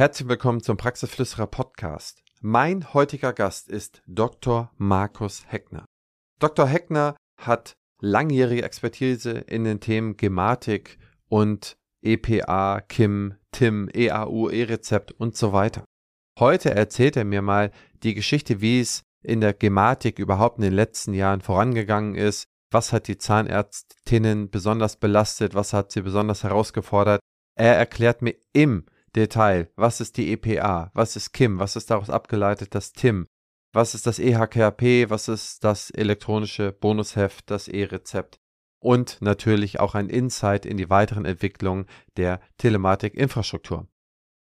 Herzlich willkommen zum Praxisflüsterer Podcast. Mein heutiger Gast ist Dr. Markus Heckner. Dr. Heckner hat langjährige Expertise in den Themen Gematik und EPA, KIM, TIM, EAU, E-Rezept und so weiter. Heute erzählt er mir mal die Geschichte, wie es in der Gematik überhaupt in den letzten Jahren vorangegangen ist, was hat die Zahnärztinnen besonders belastet, was hat sie besonders herausgefordert. Er erklärt mir im Detail, was ist die EPA, was ist KIM, was ist daraus abgeleitet das TIM, was ist das EHKP, was ist das elektronische Bonusheft, das E-Rezept? Und natürlich auch ein Insight in die weiteren Entwicklungen der Telematik-Infrastruktur.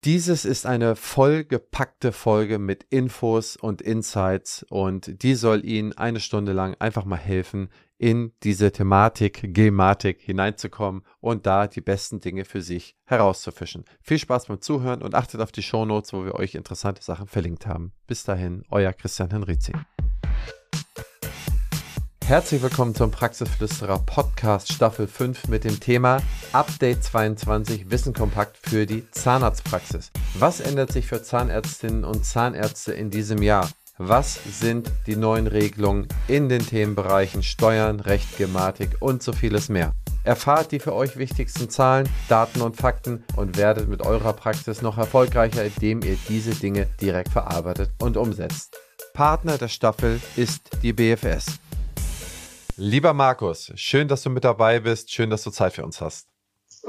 Dieses ist eine vollgepackte Folge mit Infos und Insights und die soll Ihnen eine Stunde lang einfach mal helfen, in diese Thematik, Gematik hineinzukommen und da die besten Dinge für sich herauszufischen. Viel Spaß beim Zuhören und achtet auf die Shownotes, wo wir euch interessante Sachen verlinkt haben. Bis dahin, euer Christian Henrizi. Herzlich willkommen zum Praxisflüsterer Podcast Staffel 5 mit dem Thema Update 22 Wissen kompakt für die Zahnarztpraxis. Was ändert sich für Zahnärztinnen und Zahnärzte in diesem Jahr? Was sind die neuen Regelungen in den Themenbereichen Steuern, Recht, Gematik und so vieles mehr? Erfahrt die für euch wichtigsten Zahlen, Daten und Fakten und werdet mit eurer Praxis noch erfolgreicher, indem ihr diese Dinge direkt verarbeitet und umsetzt. Partner der Staffel ist die BFS. Lieber Markus, schön, dass du mit dabei bist. Schön, dass du Zeit für uns hast.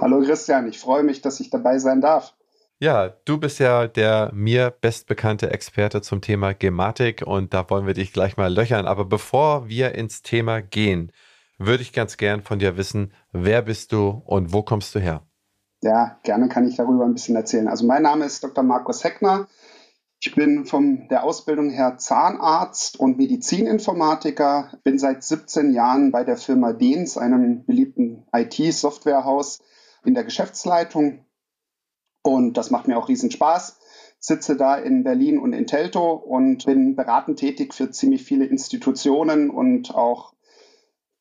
Hallo Christian, ich freue mich, dass ich dabei sein darf. Ja, du bist ja der mir bestbekannte Experte zum Thema Gematik und da wollen wir dich gleich mal löchern. Aber bevor wir ins Thema gehen, würde ich ganz gern von dir wissen, wer bist du und wo kommst du her? Ja, gerne kann ich darüber ein bisschen erzählen. Also mein Name ist Dr. Markus Heckner. Ich bin von der Ausbildung her Zahnarzt und Medizininformatiker, bin seit 17 Jahren bei der Firma Dehns, einem beliebten IT-Softwarehaus, in der Geschäftsleitung. Und das macht mir auch riesen Spaß. Sitze da in Berlin und in Telto und bin beratend tätig für ziemlich viele Institutionen und auch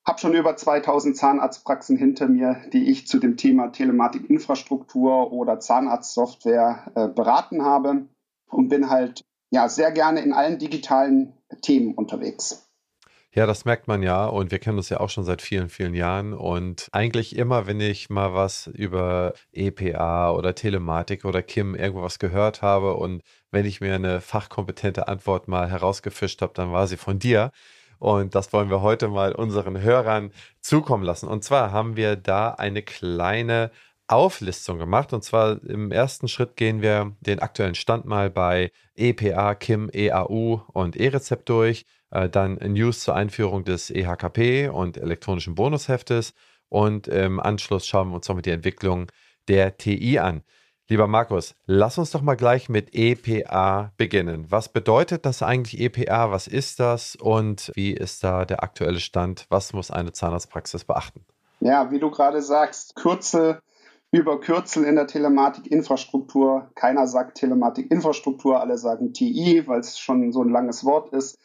habe schon über 2000 Zahnarztpraxen hinter mir, die ich zu dem Thema Telematikinfrastruktur oder Zahnarztsoftware äh, beraten habe und bin halt ja sehr gerne in allen digitalen Themen unterwegs. Ja, das merkt man ja und wir kennen uns ja auch schon seit vielen, vielen Jahren und eigentlich immer, wenn ich mal was über EPA oder Telematik oder KIM irgendwas gehört habe und wenn ich mir eine fachkompetente Antwort mal herausgefischt habe, dann war sie von dir. Und das wollen wir heute mal unseren Hörern zukommen lassen. Und zwar haben wir da eine kleine Auflistung gemacht. Und zwar im ersten Schritt gehen wir den aktuellen Stand mal bei EPA, KIM, EAU und E-Rezept durch. Äh, dann News zur Einführung des EHKP und elektronischen Bonusheftes. Und im Anschluss schauen wir uns nochmal die Entwicklung der TI an. Lieber Markus, lass uns doch mal gleich mit EPA beginnen. Was bedeutet das eigentlich EPA? Was ist das? Und wie ist da der aktuelle Stand? Was muss eine Zahnarztpraxis beachten? Ja, wie du gerade sagst, Kürzel über Kürzel in der Telematikinfrastruktur. Keiner sagt Telematikinfrastruktur, alle sagen TI, weil es schon so ein langes Wort ist.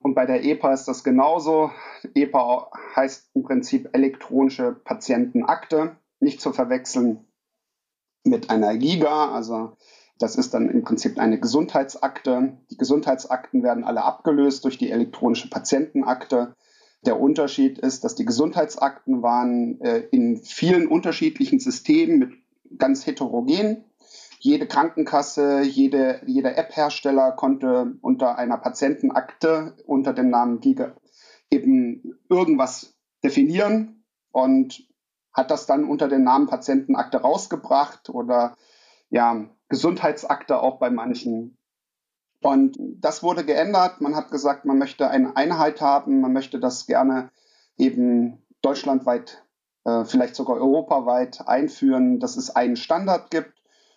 Und bei der EPA ist das genauso. EPA heißt im Prinzip elektronische Patientenakte, nicht zu verwechseln mit einer GIGA. Also das ist dann im Prinzip eine Gesundheitsakte. Die Gesundheitsakten werden alle abgelöst durch die elektronische Patientenakte. Der Unterschied ist, dass die Gesundheitsakten waren äh, in vielen unterschiedlichen Systemen mit ganz heterogen. Jede Krankenkasse, jede, jeder App-Hersteller konnte unter einer Patientenakte unter dem Namen Giga eben irgendwas definieren und hat das dann unter dem Namen Patientenakte rausgebracht oder ja, Gesundheitsakte auch bei manchen und das wurde geändert. Man hat gesagt, man möchte eine Einheit haben, man möchte das gerne eben deutschlandweit, äh, vielleicht sogar europaweit einführen, dass es einen Standard gibt.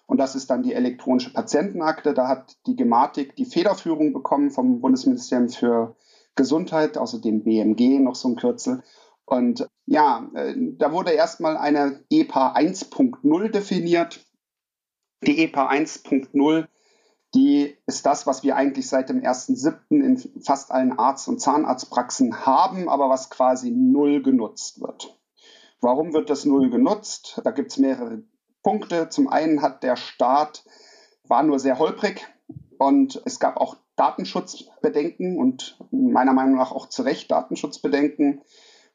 Und das ist dann die elektronische Patientenakte. Da hat die Gematik die Federführung bekommen vom Bundesministerium für Gesundheit, also dem BMG, noch so ein Kürzel. Und ja, äh, da wurde erstmal eine EPA 1.0 definiert. Die EPA 1.0 die ist das, was wir eigentlich seit dem 1.7. in fast allen Arzt- und Zahnarztpraxen haben, aber was quasi null genutzt wird. Warum wird das null genutzt? Da gibt es mehrere Punkte. Zum einen hat der Staat war nur sehr holprig und es gab auch Datenschutzbedenken und meiner Meinung nach auch zu Recht Datenschutzbedenken,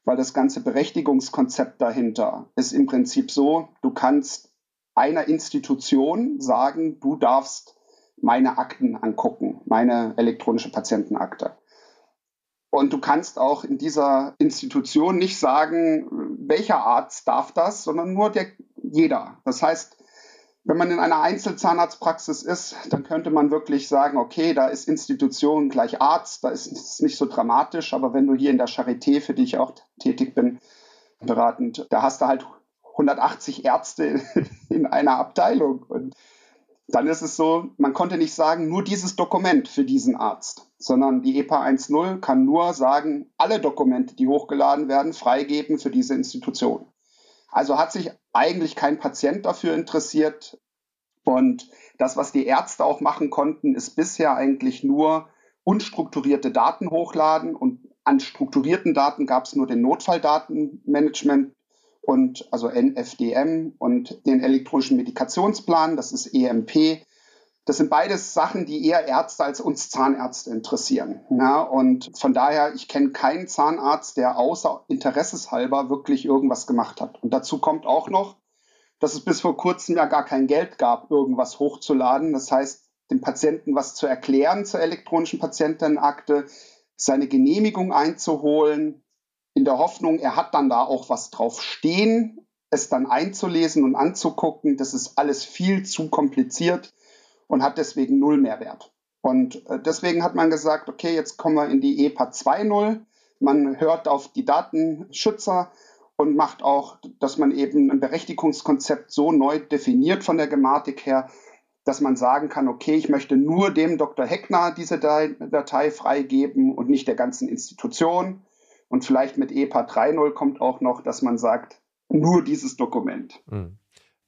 weil das ganze Berechtigungskonzept dahinter ist im Prinzip so, du kannst einer Institution sagen, du darfst meine Akten angucken, meine elektronische Patientenakte. Und du kannst auch in dieser Institution nicht sagen, welcher Arzt darf das, sondern nur der, jeder. Das heißt, wenn man in einer Einzelzahnarztpraxis ist, dann könnte man wirklich sagen, okay, da ist Institution gleich Arzt, da ist es nicht so dramatisch, aber wenn du hier in der Charité, für die ich auch tätig bin, beratend, da hast du halt 180 Ärzte in einer Abteilung. Und dann ist es so, man konnte nicht sagen, nur dieses Dokument für diesen Arzt, sondern die EPA 1.0 kann nur sagen, alle Dokumente, die hochgeladen werden, freigeben für diese Institution. Also hat sich eigentlich kein Patient dafür interessiert. Und das, was die Ärzte auch machen konnten, ist bisher eigentlich nur unstrukturierte Daten hochladen. Und an strukturierten Daten gab es nur den Notfalldatenmanagement und also NFDM und den elektronischen Medikationsplan, das ist EMP. Das sind beides Sachen, die eher Ärzte als uns Zahnärzte interessieren. Ja, und von daher, ich kenne keinen Zahnarzt, der außer interesseshalber wirklich irgendwas gemacht hat. Und dazu kommt auch noch, dass es bis vor kurzem ja gar kein Geld gab, irgendwas hochzuladen. Das heißt, dem Patienten was zu erklären zur elektronischen Patientenakte, seine Genehmigung einzuholen, in der Hoffnung, er hat dann da auch was drauf stehen, es dann einzulesen und anzugucken. Das ist alles viel zu kompliziert und hat deswegen null Mehrwert. Und äh, deswegen hat man gesagt, okay, jetzt kommen wir in die EPA 2.0. Man hört auf die Datenschützer und macht auch, dass man eben ein Berechtigungskonzept so neu definiert von der Grammatik her, dass man sagen kann, okay, ich möchte nur dem Dr. Heckner diese Datei freigeben und nicht der ganzen Institution. Und vielleicht mit EPA 3.0 kommt auch noch, dass man sagt, nur dieses Dokument. Mhm.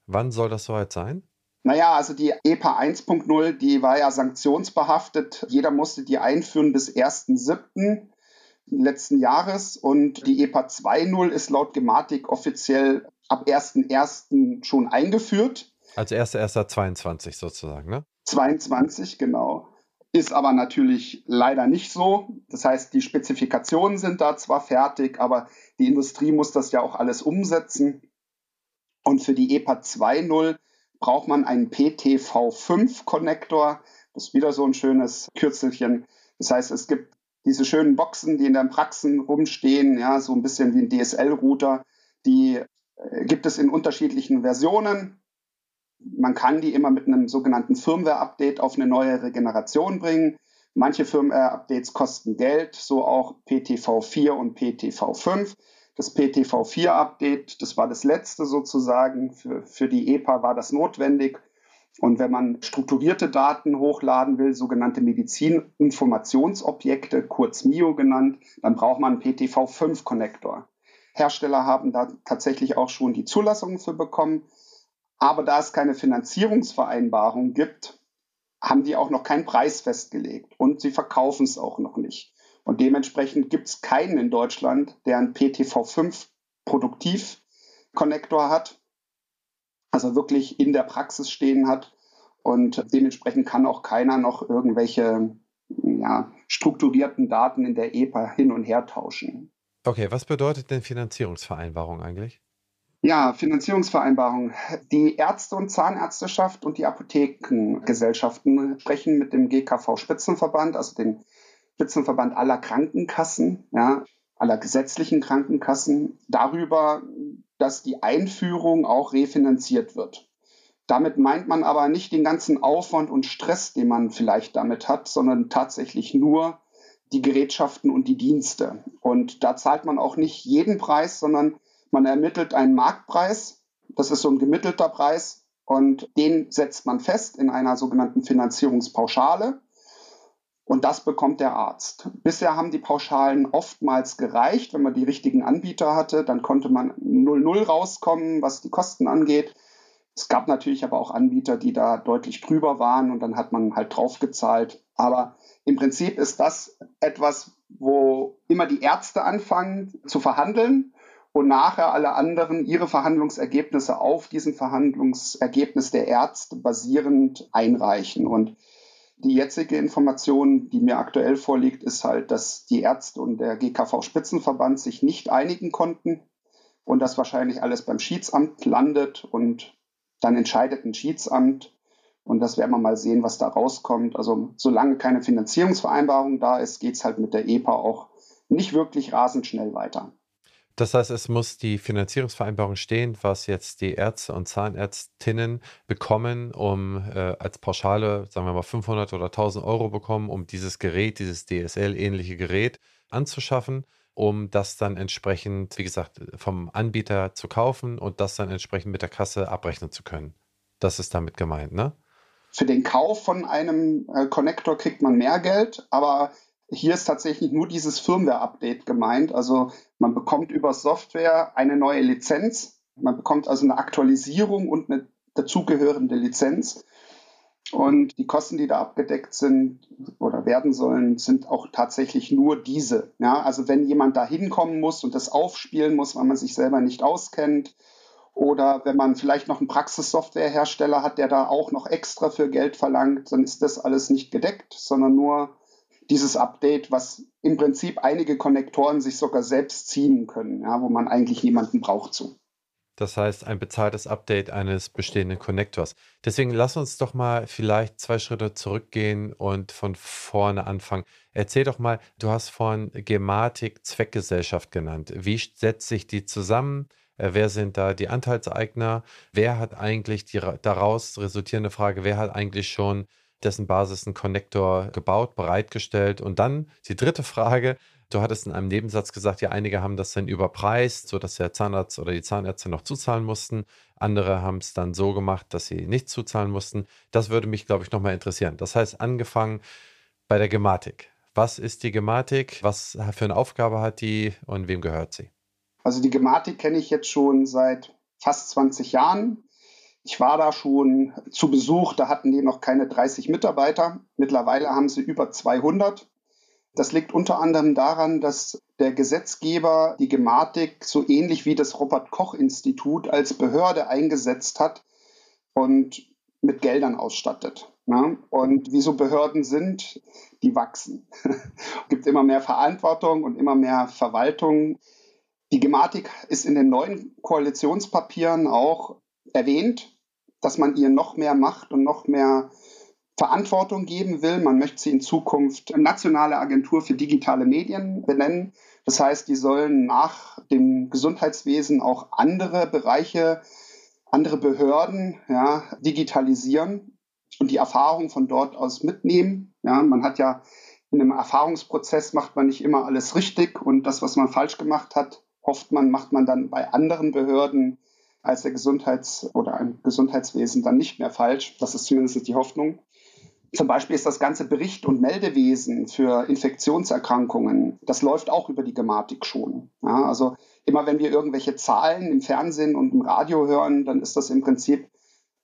Wann soll das soweit sein? Naja, also die EPA 1.0, die war ja sanktionsbehaftet. Jeder musste die einführen bis 1.7. letzten Jahres. Und die EPA 2.0 ist laut Gematik offiziell ab 1.1. schon eingeführt. Also 1.1.22 sozusagen, ne? 22, genau. Ist aber natürlich leider nicht so. Das heißt, die Spezifikationen sind da zwar fertig, aber die Industrie muss das ja auch alles umsetzen. Und für die EPA 2.0 braucht man einen PTV5-Konnektor. Das ist wieder so ein schönes Kürzelchen. Das heißt, es gibt diese schönen Boxen, die in den Praxen rumstehen, ja, so ein bisschen wie ein DSL-Router. Die äh, gibt es in unterschiedlichen Versionen. Man kann die immer mit einem sogenannten Firmware-Update auf eine neuere Generation bringen. Manche Firmware-Updates kosten Geld, so auch PTV4 und PTV5. Das PTV4-Update, das war das letzte sozusagen. Für, für die EPA war das notwendig. Und wenn man strukturierte Daten hochladen will, sogenannte Medizininformationsobjekte, kurz MIO genannt, dann braucht man einen PTV5-Konnektor. Hersteller haben da tatsächlich auch schon die Zulassungen für bekommen. Aber da es keine Finanzierungsvereinbarung gibt, haben die auch noch keinen Preis festgelegt und sie verkaufen es auch noch nicht. Und dementsprechend gibt es keinen in Deutschland, der einen PTV5 Produktivkonnektor hat, also wirklich in der Praxis stehen hat. Und dementsprechend kann auch keiner noch irgendwelche ja, strukturierten Daten in der EPA hin und her tauschen. Okay, was bedeutet denn Finanzierungsvereinbarung eigentlich? Ja, Finanzierungsvereinbarung. Die Ärzte- und Zahnärzteschaft und die Apothekengesellschaften sprechen mit dem GKV-Spitzenverband, also dem Spitzenverband aller Krankenkassen, ja, aller gesetzlichen Krankenkassen, darüber, dass die Einführung auch refinanziert wird. Damit meint man aber nicht den ganzen Aufwand und Stress, den man vielleicht damit hat, sondern tatsächlich nur die Gerätschaften und die Dienste. Und da zahlt man auch nicht jeden Preis, sondern man ermittelt einen Marktpreis, das ist so ein gemittelter Preis, und den setzt man fest in einer sogenannten Finanzierungspauschale. Und das bekommt der Arzt. Bisher haben die Pauschalen oftmals gereicht. Wenn man die richtigen Anbieter hatte, dann konnte man 0,0 rauskommen, was die Kosten angeht. Es gab natürlich aber auch Anbieter, die da deutlich drüber waren und dann hat man halt draufgezahlt. Aber im Prinzip ist das etwas, wo immer die Ärzte anfangen zu verhandeln und nachher alle anderen ihre Verhandlungsergebnisse auf diesem Verhandlungsergebnis der Ärzte basierend einreichen. Und die jetzige Information, die mir aktuell vorliegt, ist halt, dass die Ärzte und der GKV-Spitzenverband sich nicht einigen konnten und das wahrscheinlich alles beim Schiedsamt landet und dann entscheidet ein Schiedsamt und das werden wir mal sehen, was da rauskommt. Also solange keine Finanzierungsvereinbarung da ist, geht es halt mit der EPA auch nicht wirklich rasend schnell weiter. Das heißt, es muss die Finanzierungsvereinbarung stehen, was jetzt die Ärzte und Zahnärztinnen bekommen, um äh, als Pauschale, sagen wir mal, 500 oder 1000 Euro bekommen, um dieses Gerät, dieses DSL-ähnliche Gerät anzuschaffen, um das dann entsprechend, wie gesagt, vom Anbieter zu kaufen und das dann entsprechend mit der Kasse abrechnen zu können. Das ist damit gemeint, ne? Für den Kauf von einem äh, Connector kriegt man mehr Geld, aber hier ist tatsächlich nur dieses Firmware-Update gemeint. Also man bekommt über Software eine neue Lizenz. Man bekommt also eine Aktualisierung und eine dazugehörende Lizenz. Und die Kosten, die da abgedeckt sind oder werden sollen, sind auch tatsächlich nur diese. Ja, also wenn jemand da hinkommen muss und das aufspielen muss, weil man sich selber nicht auskennt, oder wenn man vielleicht noch einen Praxissoftwarehersteller hat, der da auch noch extra für Geld verlangt, dann ist das alles nicht gedeckt, sondern nur dieses Update, was im Prinzip einige Konnektoren sich sogar selbst ziehen können, ja, wo man eigentlich niemanden braucht zu. Das heißt, ein bezahltes Update eines bestehenden Konnektors. Deswegen lass uns doch mal vielleicht zwei Schritte zurückgehen und von vorne anfangen. Erzähl doch mal, du hast vorhin Gematik Zweckgesellschaft genannt. Wie setzt sich die zusammen? Äh, wer sind da die Anteilseigner? Wer hat eigentlich die daraus resultierende Frage, wer hat eigentlich schon dessen Basis einen Connector gebaut, bereitgestellt. Und dann die dritte Frage, du hattest in einem Nebensatz gesagt, ja, einige haben das dann überpreist, sodass der Zahnarzt oder die Zahnärzte noch zuzahlen mussten. Andere haben es dann so gemacht, dass sie nicht zuzahlen mussten. Das würde mich, glaube ich, nochmal interessieren. Das heißt, angefangen bei der Gematik. Was ist die Gematik? Was für eine Aufgabe hat die und wem gehört sie? Also die Gematik kenne ich jetzt schon seit fast 20 Jahren. Ich war da schon zu Besuch, da hatten die noch keine 30 Mitarbeiter. Mittlerweile haben sie über 200. Das liegt unter anderem daran, dass der Gesetzgeber die Gematik so ähnlich wie das Robert Koch Institut als Behörde eingesetzt hat und mit Geldern ausstattet. Ne? Und wie so Behörden sind, die wachsen. es gibt immer mehr Verantwortung und immer mehr Verwaltung. Die Gematik ist in den neuen Koalitionspapieren auch erwähnt dass man ihr noch mehr Macht und noch mehr Verantwortung geben will. Man möchte sie in Zukunft Nationale Agentur für digitale Medien benennen. Das heißt, die sollen nach dem Gesundheitswesen auch andere Bereiche, andere Behörden ja, digitalisieren und die Erfahrung von dort aus mitnehmen. Ja, man hat ja in einem Erfahrungsprozess macht man nicht immer alles richtig und das, was man falsch gemacht hat, hofft man, macht man dann bei anderen Behörden als der Gesundheits- oder ein Gesundheitswesen dann nicht mehr falsch. Das ist zumindest die Hoffnung. Zum Beispiel ist das ganze Bericht- und Meldewesen für Infektionserkrankungen, das läuft auch über die Gematik schon. Ja, also immer wenn wir irgendwelche Zahlen im Fernsehen und im Radio hören, dann ist das im Prinzip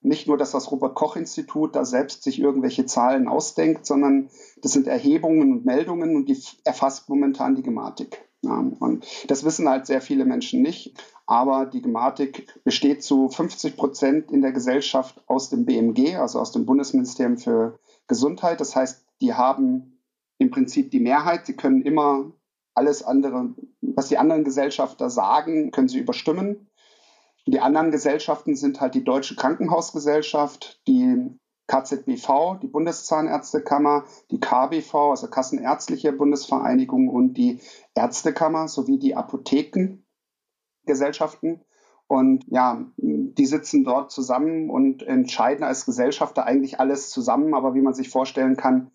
nicht nur, dass das Robert-Koch-Institut da selbst sich irgendwelche Zahlen ausdenkt, sondern das sind Erhebungen und Meldungen und die erfasst momentan die Gematik. Und das wissen halt sehr viele Menschen nicht. Aber die Gematik besteht zu 50 Prozent in der Gesellschaft aus dem BMG, also aus dem Bundesministerium für Gesundheit. Das heißt, die haben im Prinzip die Mehrheit. Sie können immer alles andere, was die anderen Gesellschafter sagen, können sie überstimmen. Die anderen Gesellschaften sind halt die Deutsche Krankenhausgesellschaft, die KZBV, die Bundeszahnärztekammer, die KBV, also Kassenärztliche Bundesvereinigung und die Ärztekammer sowie die Apotheken Gesellschaften. Und ja, die sitzen dort zusammen und entscheiden als Gesellschafter eigentlich alles zusammen. Aber wie man sich vorstellen kann,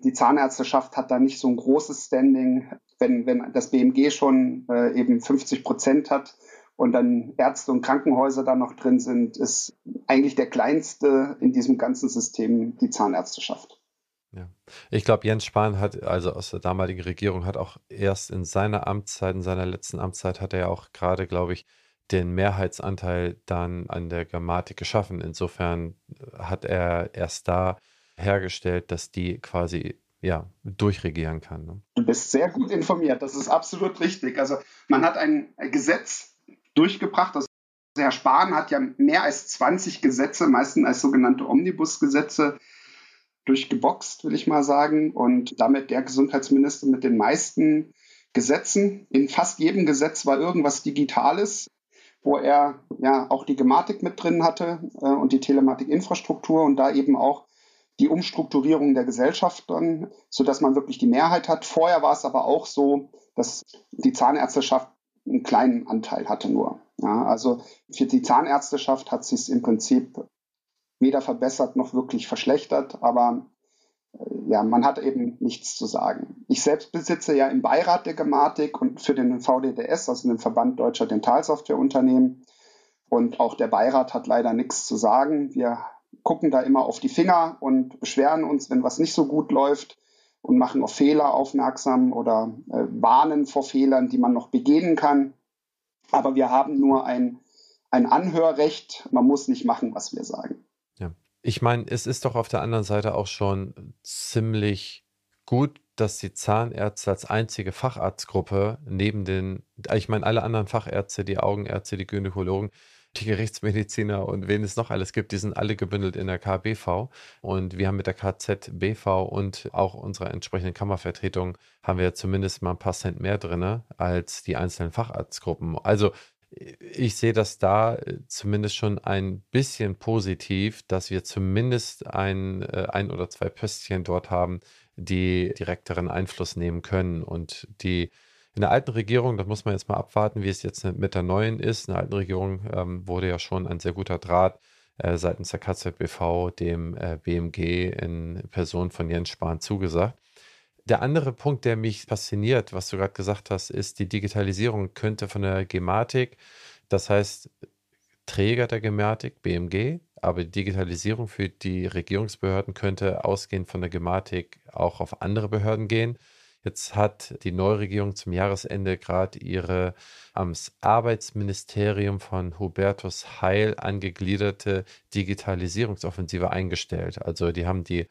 die Zahnärzteschaft hat da nicht so ein großes Standing. Wenn, wenn das BMG schon äh, eben 50 Prozent hat und dann Ärzte und Krankenhäuser da noch drin sind, ist eigentlich der kleinste in diesem ganzen System die Zahnärzteschaft. Ja. Ich glaube, Jens Spahn hat, also aus der damaligen Regierung, hat auch erst in seiner Amtszeit, in seiner letzten Amtszeit, hat er ja auch gerade, glaube ich, den Mehrheitsanteil dann an der Grammatik geschaffen. Insofern hat er erst da hergestellt, dass die quasi ja, durchregieren kann. Ne? Du bist sehr gut informiert, das ist absolut richtig. Also man hat ein Gesetz durchgebracht, das Herr Spahn hat ja mehr als 20 Gesetze, meistens als sogenannte Omnibusgesetze, durchgeboxt, will ich mal sagen, und damit der Gesundheitsminister mit den meisten Gesetzen. In fast jedem Gesetz war irgendwas Digitales, wo er ja auch die Gematik mit drin hatte äh, und die Telematikinfrastruktur und da eben auch die Umstrukturierung der Gesellschaft dann, sodass man wirklich die Mehrheit hat. Vorher war es aber auch so, dass die Zahnärzteschaft einen kleinen Anteil hatte nur. Ja, also für die Zahnärzteschaft hat sich im Prinzip weder verbessert noch wirklich verschlechtert, aber äh, ja, man hat eben nichts zu sagen. Ich selbst besitze ja im Beirat der Gematik und für den VDDS, also den Verband Deutscher Dentalsoftwareunternehmen. Und auch der Beirat hat leider nichts zu sagen. Wir gucken da immer auf die Finger und beschweren uns, wenn was nicht so gut läuft und machen auf Fehler aufmerksam oder äh, warnen vor Fehlern, die man noch begehen kann. Aber wir haben nur ein, ein Anhörrecht. Man muss nicht machen, was wir sagen. Ja. Ich meine, es ist doch auf der anderen Seite auch schon ziemlich gut, dass die Zahnärzte als einzige Facharztgruppe neben den, ich meine, alle anderen Fachärzte, die Augenärzte, die Gynäkologen, die Gerichtsmediziner und wen es noch alles gibt, die sind alle gebündelt in der KBV. Und wir haben mit der KZBV und auch unserer entsprechenden Kammervertretung haben wir zumindest mal ein paar Cent mehr drin als die einzelnen Facharztgruppen. Also ich sehe das da äh, zumindest schon ein bisschen positiv, dass wir zumindest ein, äh, ein oder zwei Pöstchen dort haben, die direkteren Einfluss nehmen können und die in der alten Regierung, das muss man jetzt mal abwarten, wie es jetzt mit der neuen ist. In der alten Regierung ähm, wurde ja schon ein sehr guter Draht äh, seitens der KZBV dem äh, BMG in Person von Jens Spahn zugesagt. Der andere Punkt, der mich fasziniert, was du gerade gesagt hast, ist, die Digitalisierung könnte von der Gematik, das heißt Träger der Gematik, BMG, aber die Digitalisierung für die Regierungsbehörden könnte ausgehend von der Gematik auch auf andere Behörden gehen. Jetzt hat die neue Regierung zum Jahresende gerade ihre am Arbeitsministerium von Hubertus Heil angegliederte Digitalisierungsoffensive eingestellt. Also die haben die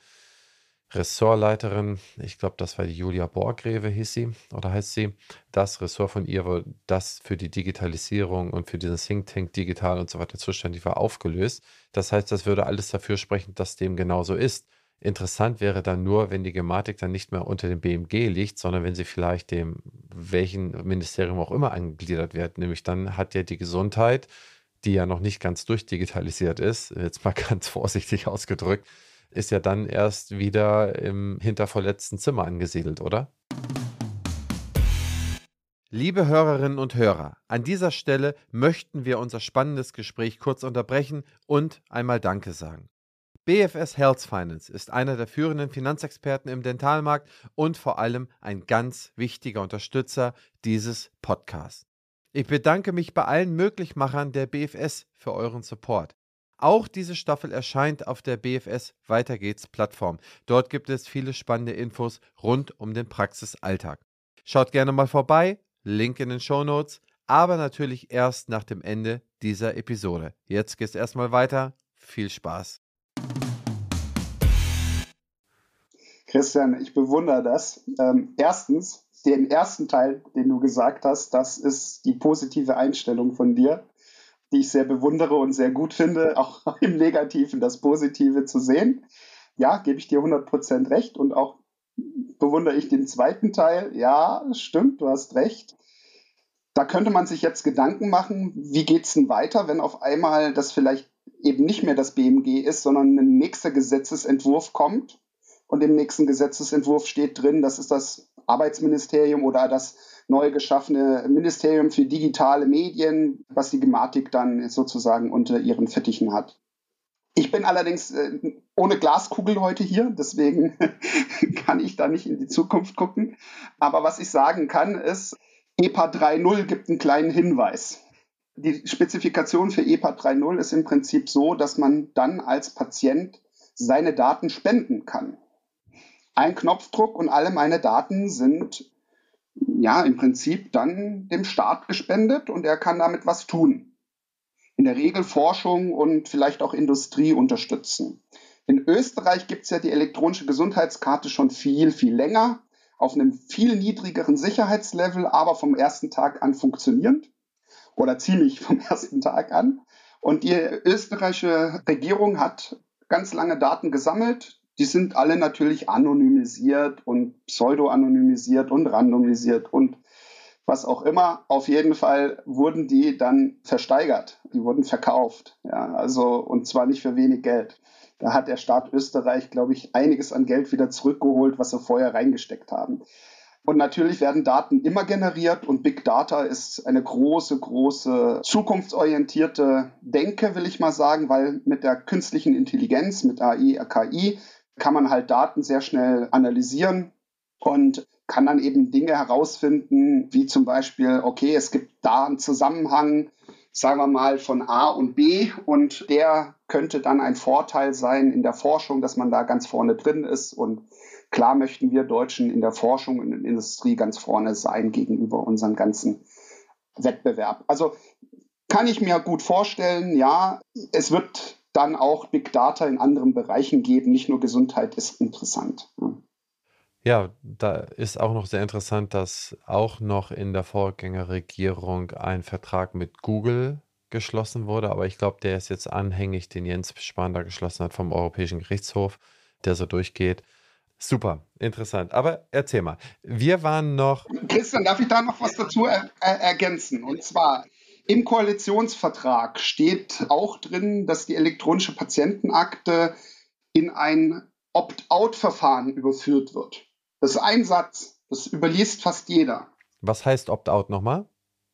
Ressortleiterin, ich glaube, das war die Julia Borgreve, hieß sie oder heißt sie, das Ressort von ihr, das für die Digitalisierung und für diesen Think Tank digital und so weiter zuständig war, aufgelöst. Das heißt, das würde alles dafür sprechen, dass dem genauso ist. Interessant wäre dann nur, wenn die Gematik dann nicht mehr unter dem BMG liegt, sondern wenn sie vielleicht dem welchen Ministerium auch immer angegliedert wird. Nämlich dann hat ja die Gesundheit, die ja noch nicht ganz durchdigitalisiert ist, jetzt mal ganz vorsichtig ausgedrückt, ist ja dann erst wieder im hintervorletzten Zimmer angesiedelt, oder? Liebe Hörerinnen und Hörer, an dieser Stelle möchten wir unser spannendes Gespräch kurz unterbrechen und einmal Danke sagen. BFS Health Finance ist einer der führenden Finanzexperten im Dentalmarkt und vor allem ein ganz wichtiger Unterstützer dieses Podcasts. Ich bedanke mich bei allen Möglichmachern der BFS für euren Support. Auch diese Staffel erscheint auf der BFS Weiter geht's Plattform. Dort gibt es viele spannende Infos rund um den Praxisalltag. Schaut gerne mal vorbei, Link in den Show Notes, aber natürlich erst nach dem Ende dieser Episode. Jetzt geht's erstmal weiter. Viel Spaß. Christian, ich bewundere das. Ähm, erstens, den ersten Teil, den du gesagt hast, das ist die positive Einstellung von dir, die ich sehr bewundere und sehr gut finde, auch im Negativen das Positive zu sehen. Ja, gebe ich dir 100% recht und auch bewundere ich den zweiten Teil. Ja, stimmt, du hast recht. Da könnte man sich jetzt Gedanken machen, wie geht es denn weiter, wenn auf einmal das vielleicht eben nicht mehr das BMG ist, sondern ein nächster Gesetzesentwurf kommt und im nächsten Gesetzesentwurf steht drin, das ist das Arbeitsministerium oder das neu geschaffene Ministerium für digitale Medien, was die Gematik dann sozusagen unter ihren Fittichen hat. Ich bin allerdings äh, ohne Glaskugel heute hier, deswegen kann ich da nicht in die Zukunft gucken. Aber was ich sagen kann, ist, EPA 3.0 gibt einen kleinen Hinweis. Die Spezifikation für EPA 3.0 ist im Prinzip so, dass man dann als Patient seine Daten spenden kann ein Knopfdruck und alle meine Daten sind ja im Prinzip dann dem Staat gespendet und er kann damit was tun. In der Regel Forschung und vielleicht auch Industrie unterstützen. In Österreich gibt es ja die elektronische Gesundheitskarte schon viel, viel länger, auf einem viel niedrigeren Sicherheitslevel, aber vom ersten Tag an funktionierend oder ziemlich vom ersten Tag an. Und die österreichische Regierung hat ganz lange Daten gesammelt. Die sind alle natürlich anonymisiert und pseudo-anonymisiert und randomisiert und was auch immer. Auf jeden Fall wurden die dann versteigert. Die wurden verkauft. Ja, also, und zwar nicht für wenig Geld. Da hat der Staat Österreich, glaube ich, einiges an Geld wieder zurückgeholt, was sie vorher reingesteckt haben. Und natürlich werden Daten immer generiert und Big Data ist eine große, große zukunftsorientierte Denke, will ich mal sagen, weil mit der künstlichen Intelligenz, mit AI, KI, kann man halt Daten sehr schnell analysieren und kann dann eben Dinge herausfinden, wie zum Beispiel, okay, es gibt da einen Zusammenhang, sagen wir mal, von A und B und der könnte dann ein Vorteil sein in der Forschung, dass man da ganz vorne drin ist und klar möchten wir Deutschen in der Forschung und in der Industrie ganz vorne sein gegenüber unserem ganzen Wettbewerb. Also kann ich mir gut vorstellen, ja, es wird dann auch Big Data in anderen Bereichen geben, nicht nur Gesundheit ist interessant. Ja. Ja, da ist auch noch sehr interessant, dass auch noch in der Vorgängerregierung ein Vertrag mit Google geschlossen wurde, aber ich glaube, der ist jetzt anhängig, den Jens Spahn da geschlossen hat vom Europäischen Gerichtshof, der so durchgeht. Super, interessant. Aber erzähl mal, wir waren noch. Christian, darf ich da noch was dazu er er ergänzen? Und zwar im Koalitionsvertrag steht auch drin, dass die elektronische Patientenakte in ein Opt-out-Verfahren überführt wird. Das ist ein Satz. Das überliest fast jeder. Was heißt Opt-out nochmal?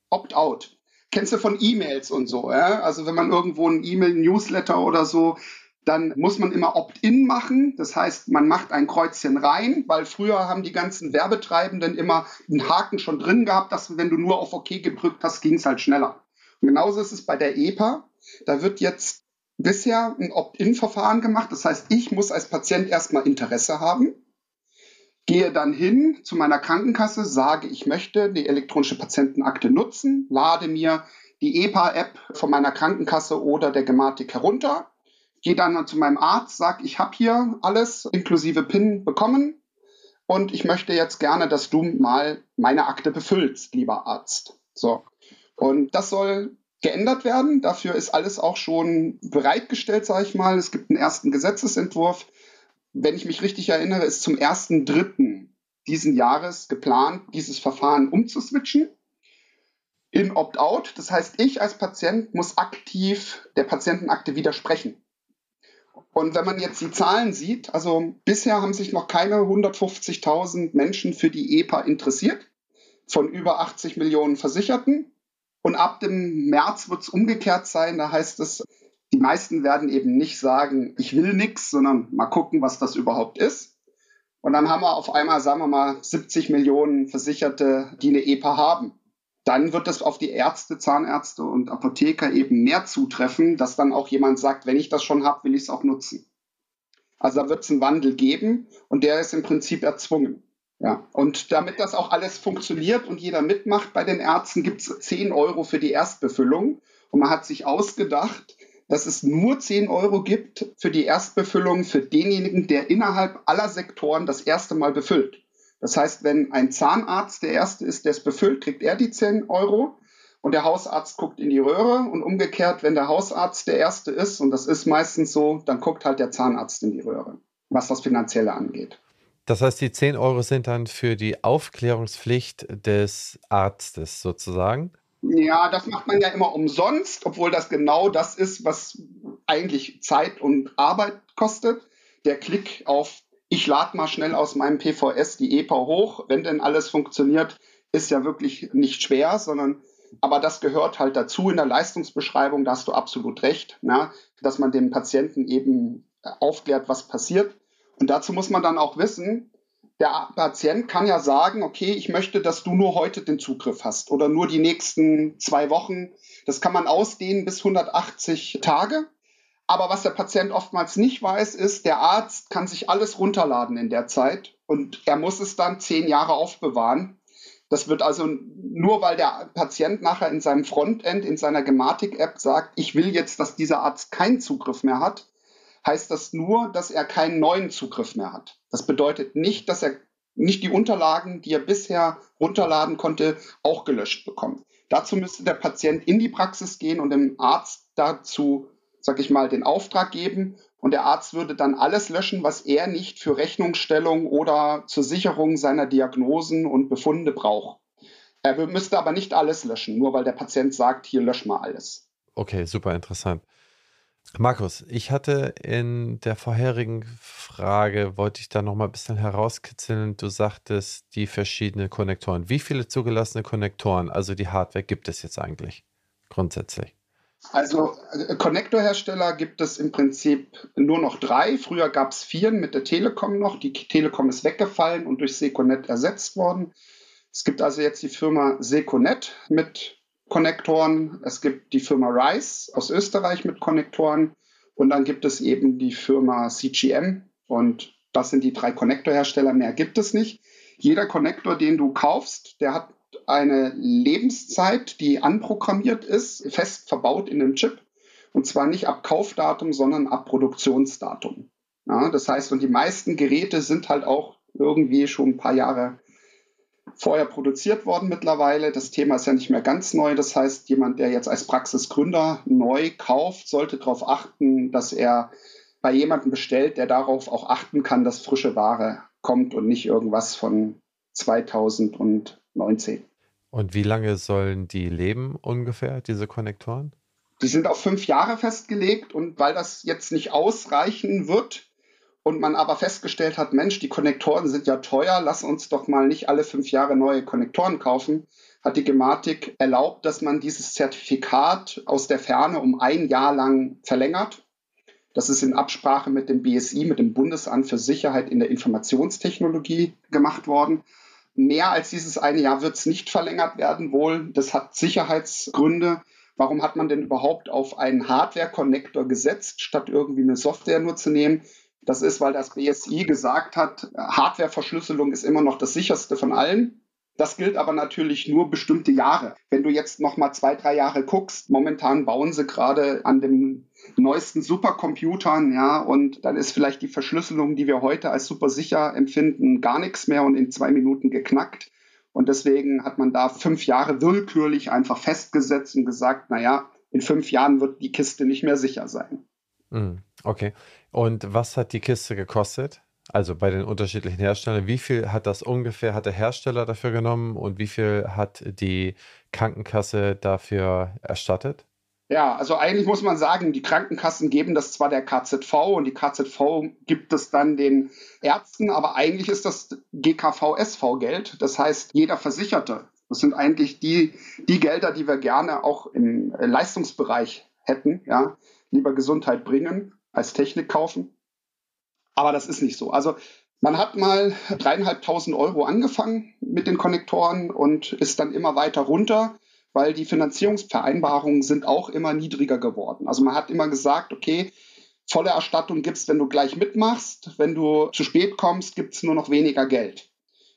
Opt-out. Kennst du von E-Mails und so, ja? Also wenn man irgendwo ein E-Mail-Newsletter oder so, dann muss man immer Opt-in machen. Das heißt, man macht ein Kreuzchen rein, weil früher haben die ganzen Werbetreibenden immer einen Haken schon drin gehabt, dass wenn du nur auf OK gedrückt hast, ging es halt schneller. Genauso ist es bei der EPA. Da wird jetzt bisher ein Opt-in-Verfahren gemacht. Das heißt, ich muss als Patient erstmal Interesse haben gehe dann hin zu meiner Krankenkasse, sage, ich möchte die elektronische Patientenakte nutzen, lade mir die EPA-App von meiner Krankenkasse oder der Gematik herunter, gehe dann zu meinem Arzt, sage, ich habe hier alles inklusive PIN bekommen und ich möchte jetzt gerne, dass du mal meine Akte befüllst, lieber Arzt. So. Und das soll geändert werden. Dafür ist alles auch schon bereitgestellt, sage ich mal. Es gibt einen ersten Gesetzesentwurf wenn ich mich richtig erinnere, ist zum 1.3. diesen Jahres geplant, dieses Verfahren umzuswitchen in Opt-out. Das heißt, ich als Patient muss aktiv der Patientenakte widersprechen. Und wenn man jetzt die Zahlen sieht, also bisher haben sich noch keine 150.000 Menschen für die EPA interessiert, von über 80 Millionen Versicherten. Und ab dem März wird es umgekehrt sein. Da heißt es, die meisten werden eben nicht sagen, ich will nichts, sondern mal gucken, was das überhaupt ist. Und dann haben wir auf einmal, sagen wir mal, 70 Millionen Versicherte, die eine EPA haben. Dann wird es auf die Ärzte, Zahnärzte und Apotheker eben mehr zutreffen, dass dann auch jemand sagt, wenn ich das schon habe, will ich es auch nutzen. Also da wird es einen Wandel geben und der ist im Prinzip erzwungen. Ja, und damit das auch alles funktioniert und jeder mitmacht bei den Ärzten, gibt es 10 Euro für die Erstbefüllung. Und man hat sich ausgedacht, dass es nur 10 Euro gibt für die Erstbefüllung für denjenigen, der innerhalb aller Sektoren das erste Mal befüllt. Das heißt, wenn ein Zahnarzt der Erste ist, der es befüllt, kriegt er die 10 Euro und der Hausarzt guckt in die Röhre und umgekehrt, wenn der Hausarzt der Erste ist, und das ist meistens so, dann guckt halt der Zahnarzt in die Röhre, was das Finanzielle angeht. Das heißt, die 10 Euro sind dann für die Aufklärungspflicht des Arztes sozusagen? Ja, das macht man ja immer umsonst, obwohl das genau das ist, was eigentlich Zeit und Arbeit kostet. Der Klick auf ich lade mal schnell aus meinem PVS die EPA hoch, wenn denn alles funktioniert, ist ja wirklich nicht schwer, sondern aber das gehört halt dazu in der Leistungsbeschreibung, da hast du absolut recht, na, dass man dem Patienten eben aufklärt, was passiert. Und dazu muss man dann auch wissen, der Patient kann ja sagen, okay, ich möchte, dass du nur heute den Zugriff hast oder nur die nächsten zwei Wochen. Das kann man ausdehnen bis 180 Tage. Aber was der Patient oftmals nicht weiß, ist, der Arzt kann sich alles runterladen in der Zeit und er muss es dann zehn Jahre aufbewahren. Das wird also nur, weil der Patient nachher in seinem Frontend, in seiner Gematik-App sagt, ich will jetzt, dass dieser Arzt keinen Zugriff mehr hat, heißt das nur, dass er keinen neuen Zugriff mehr hat. Das bedeutet nicht, dass er nicht die Unterlagen, die er bisher runterladen konnte, auch gelöscht bekommt. Dazu müsste der Patient in die Praxis gehen und dem Arzt dazu, sag ich mal, den Auftrag geben. Und der Arzt würde dann alles löschen, was er nicht für Rechnungsstellung oder zur Sicherung seiner Diagnosen und Befunde braucht. Er müsste aber nicht alles löschen, nur weil der Patient sagt, hier lösch mal alles. Okay, super interessant. Markus, ich hatte in der vorherigen Frage, wollte ich da noch mal ein bisschen herauskitzeln. Du sagtest die verschiedenen Konnektoren. Wie viele zugelassene Konnektoren, also die Hardware, gibt es jetzt eigentlich grundsätzlich? Also Konnektorhersteller gibt es im Prinzip nur noch drei. Früher gab es vier mit der Telekom noch. Die Telekom ist weggefallen und durch Seconet ersetzt worden. Es gibt also jetzt die Firma Seconet mit Konnektoren. Es gibt die Firma Rice aus Österreich mit Konnektoren. Und dann gibt es eben die Firma CGM. Und das sind die drei Konnektorhersteller. Mehr gibt es nicht. Jeder Konnektor, den du kaufst, der hat eine Lebenszeit, die anprogrammiert ist, fest verbaut in einem Chip. Und zwar nicht ab Kaufdatum, sondern ab Produktionsdatum. Ja, das heißt, und die meisten Geräte sind halt auch irgendwie schon ein paar Jahre vorher produziert worden mittlerweile. Das Thema ist ja nicht mehr ganz neu. Das heißt, jemand, der jetzt als Praxisgründer neu kauft, sollte darauf achten, dass er bei jemandem bestellt, der darauf auch achten kann, dass frische Ware kommt und nicht irgendwas von 2019. Und wie lange sollen die leben ungefähr, diese Konnektoren? Die sind auf fünf Jahre festgelegt und weil das jetzt nicht ausreichen wird, und man aber festgestellt hat, Mensch, die Konnektoren sind ja teuer, lass uns doch mal nicht alle fünf Jahre neue Konnektoren kaufen, hat die Gematik erlaubt, dass man dieses Zertifikat aus der Ferne um ein Jahr lang verlängert. Das ist in Absprache mit dem BSI, mit dem Bundesamt für Sicherheit in der Informationstechnologie gemacht worden. Mehr als dieses eine Jahr wird es nicht verlängert werden wohl. Das hat Sicherheitsgründe. Warum hat man denn überhaupt auf einen Hardware-Connector gesetzt, statt irgendwie eine Software nur zu nehmen? Das ist, weil das BSI gesagt hat, Hardwareverschlüsselung ist immer noch das sicherste von allen. Das gilt aber natürlich nur bestimmte Jahre. Wenn du jetzt noch mal zwei, drei Jahre guckst, momentan bauen sie gerade an den neuesten Supercomputern, ja, und dann ist vielleicht die Verschlüsselung, die wir heute als super sicher empfinden, gar nichts mehr und in zwei Minuten geknackt. Und deswegen hat man da fünf Jahre willkürlich einfach festgesetzt und gesagt, na ja, in fünf Jahren wird die Kiste nicht mehr sicher sein. Hm, okay. Und was hat die Kiste gekostet? Also bei den unterschiedlichen Herstellern. Wie viel hat das ungefähr, hat der Hersteller dafür genommen und wie viel hat die Krankenkasse dafür erstattet? Ja, also eigentlich muss man sagen, die Krankenkassen geben das zwar der KZV und die KZV gibt es dann den Ärzten, aber eigentlich ist das GKV-SV-Geld. Das heißt, jeder Versicherte. Das sind eigentlich die, die Gelder, die wir gerne auch im Leistungsbereich hätten, ja, lieber Gesundheit bringen als Technik kaufen. Aber das ist nicht so. Also man hat mal dreieinhalbtausend Euro angefangen mit den Konnektoren und ist dann immer weiter runter, weil die Finanzierungsvereinbarungen sind auch immer niedriger geworden. Also man hat immer gesagt, okay, volle Erstattung gibt's, wenn du gleich mitmachst. Wenn du zu spät kommst, gibt's nur noch weniger Geld.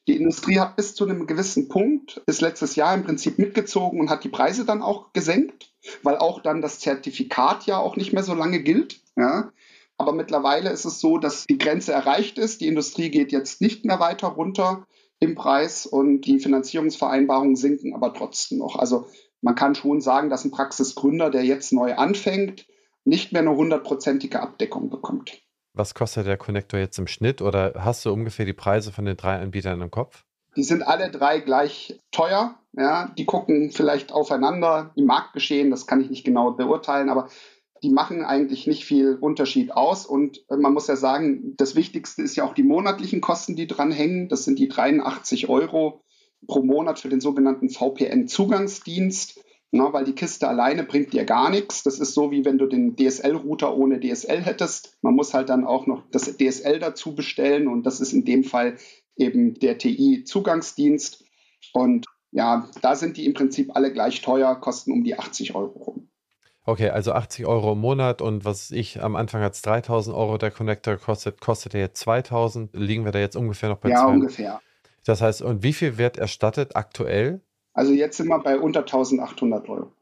Die Industrie hat bis zu einem gewissen Punkt bis letztes Jahr im Prinzip mitgezogen und hat die Preise dann auch gesenkt, weil auch dann das Zertifikat ja auch nicht mehr so lange gilt. Ja. Aber mittlerweile ist es so, dass die Grenze erreicht ist. Die Industrie geht jetzt nicht mehr weiter runter im Preis und die Finanzierungsvereinbarungen sinken aber trotzdem noch. Also man kann schon sagen, dass ein Praxisgründer, der jetzt neu anfängt, nicht mehr eine hundertprozentige Abdeckung bekommt. Was kostet der Connector jetzt im Schnitt oder hast du ungefähr die Preise von den drei Anbietern im Kopf? Die sind alle drei gleich teuer. Ja, die gucken vielleicht aufeinander im Marktgeschehen, das kann ich nicht genau beurteilen, aber die machen eigentlich nicht viel Unterschied aus. Und äh, man muss ja sagen, das Wichtigste ist ja auch die monatlichen Kosten, die dran hängen. Das sind die 83 Euro pro Monat für den sogenannten VPN-Zugangsdienst. Na, weil die Kiste alleine bringt dir gar nichts. Das ist so, wie wenn du den DSL-Router ohne DSL hättest. Man muss halt dann auch noch das DSL dazu bestellen und das ist in dem Fall eben der TI-Zugangsdienst. Und ja, da sind die im Prinzip alle gleich teuer, kosten um die 80 Euro rum. Okay, also 80 Euro im Monat und was ich am Anfang hat es 3000 Euro der Connector kostet, kostet er jetzt 2000. Liegen wir da jetzt ungefähr noch bei Ja, 200? ungefähr. Das heißt, und wie viel wird erstattet aktuell? Also jetzt sind wir bei unter 1800 Euro.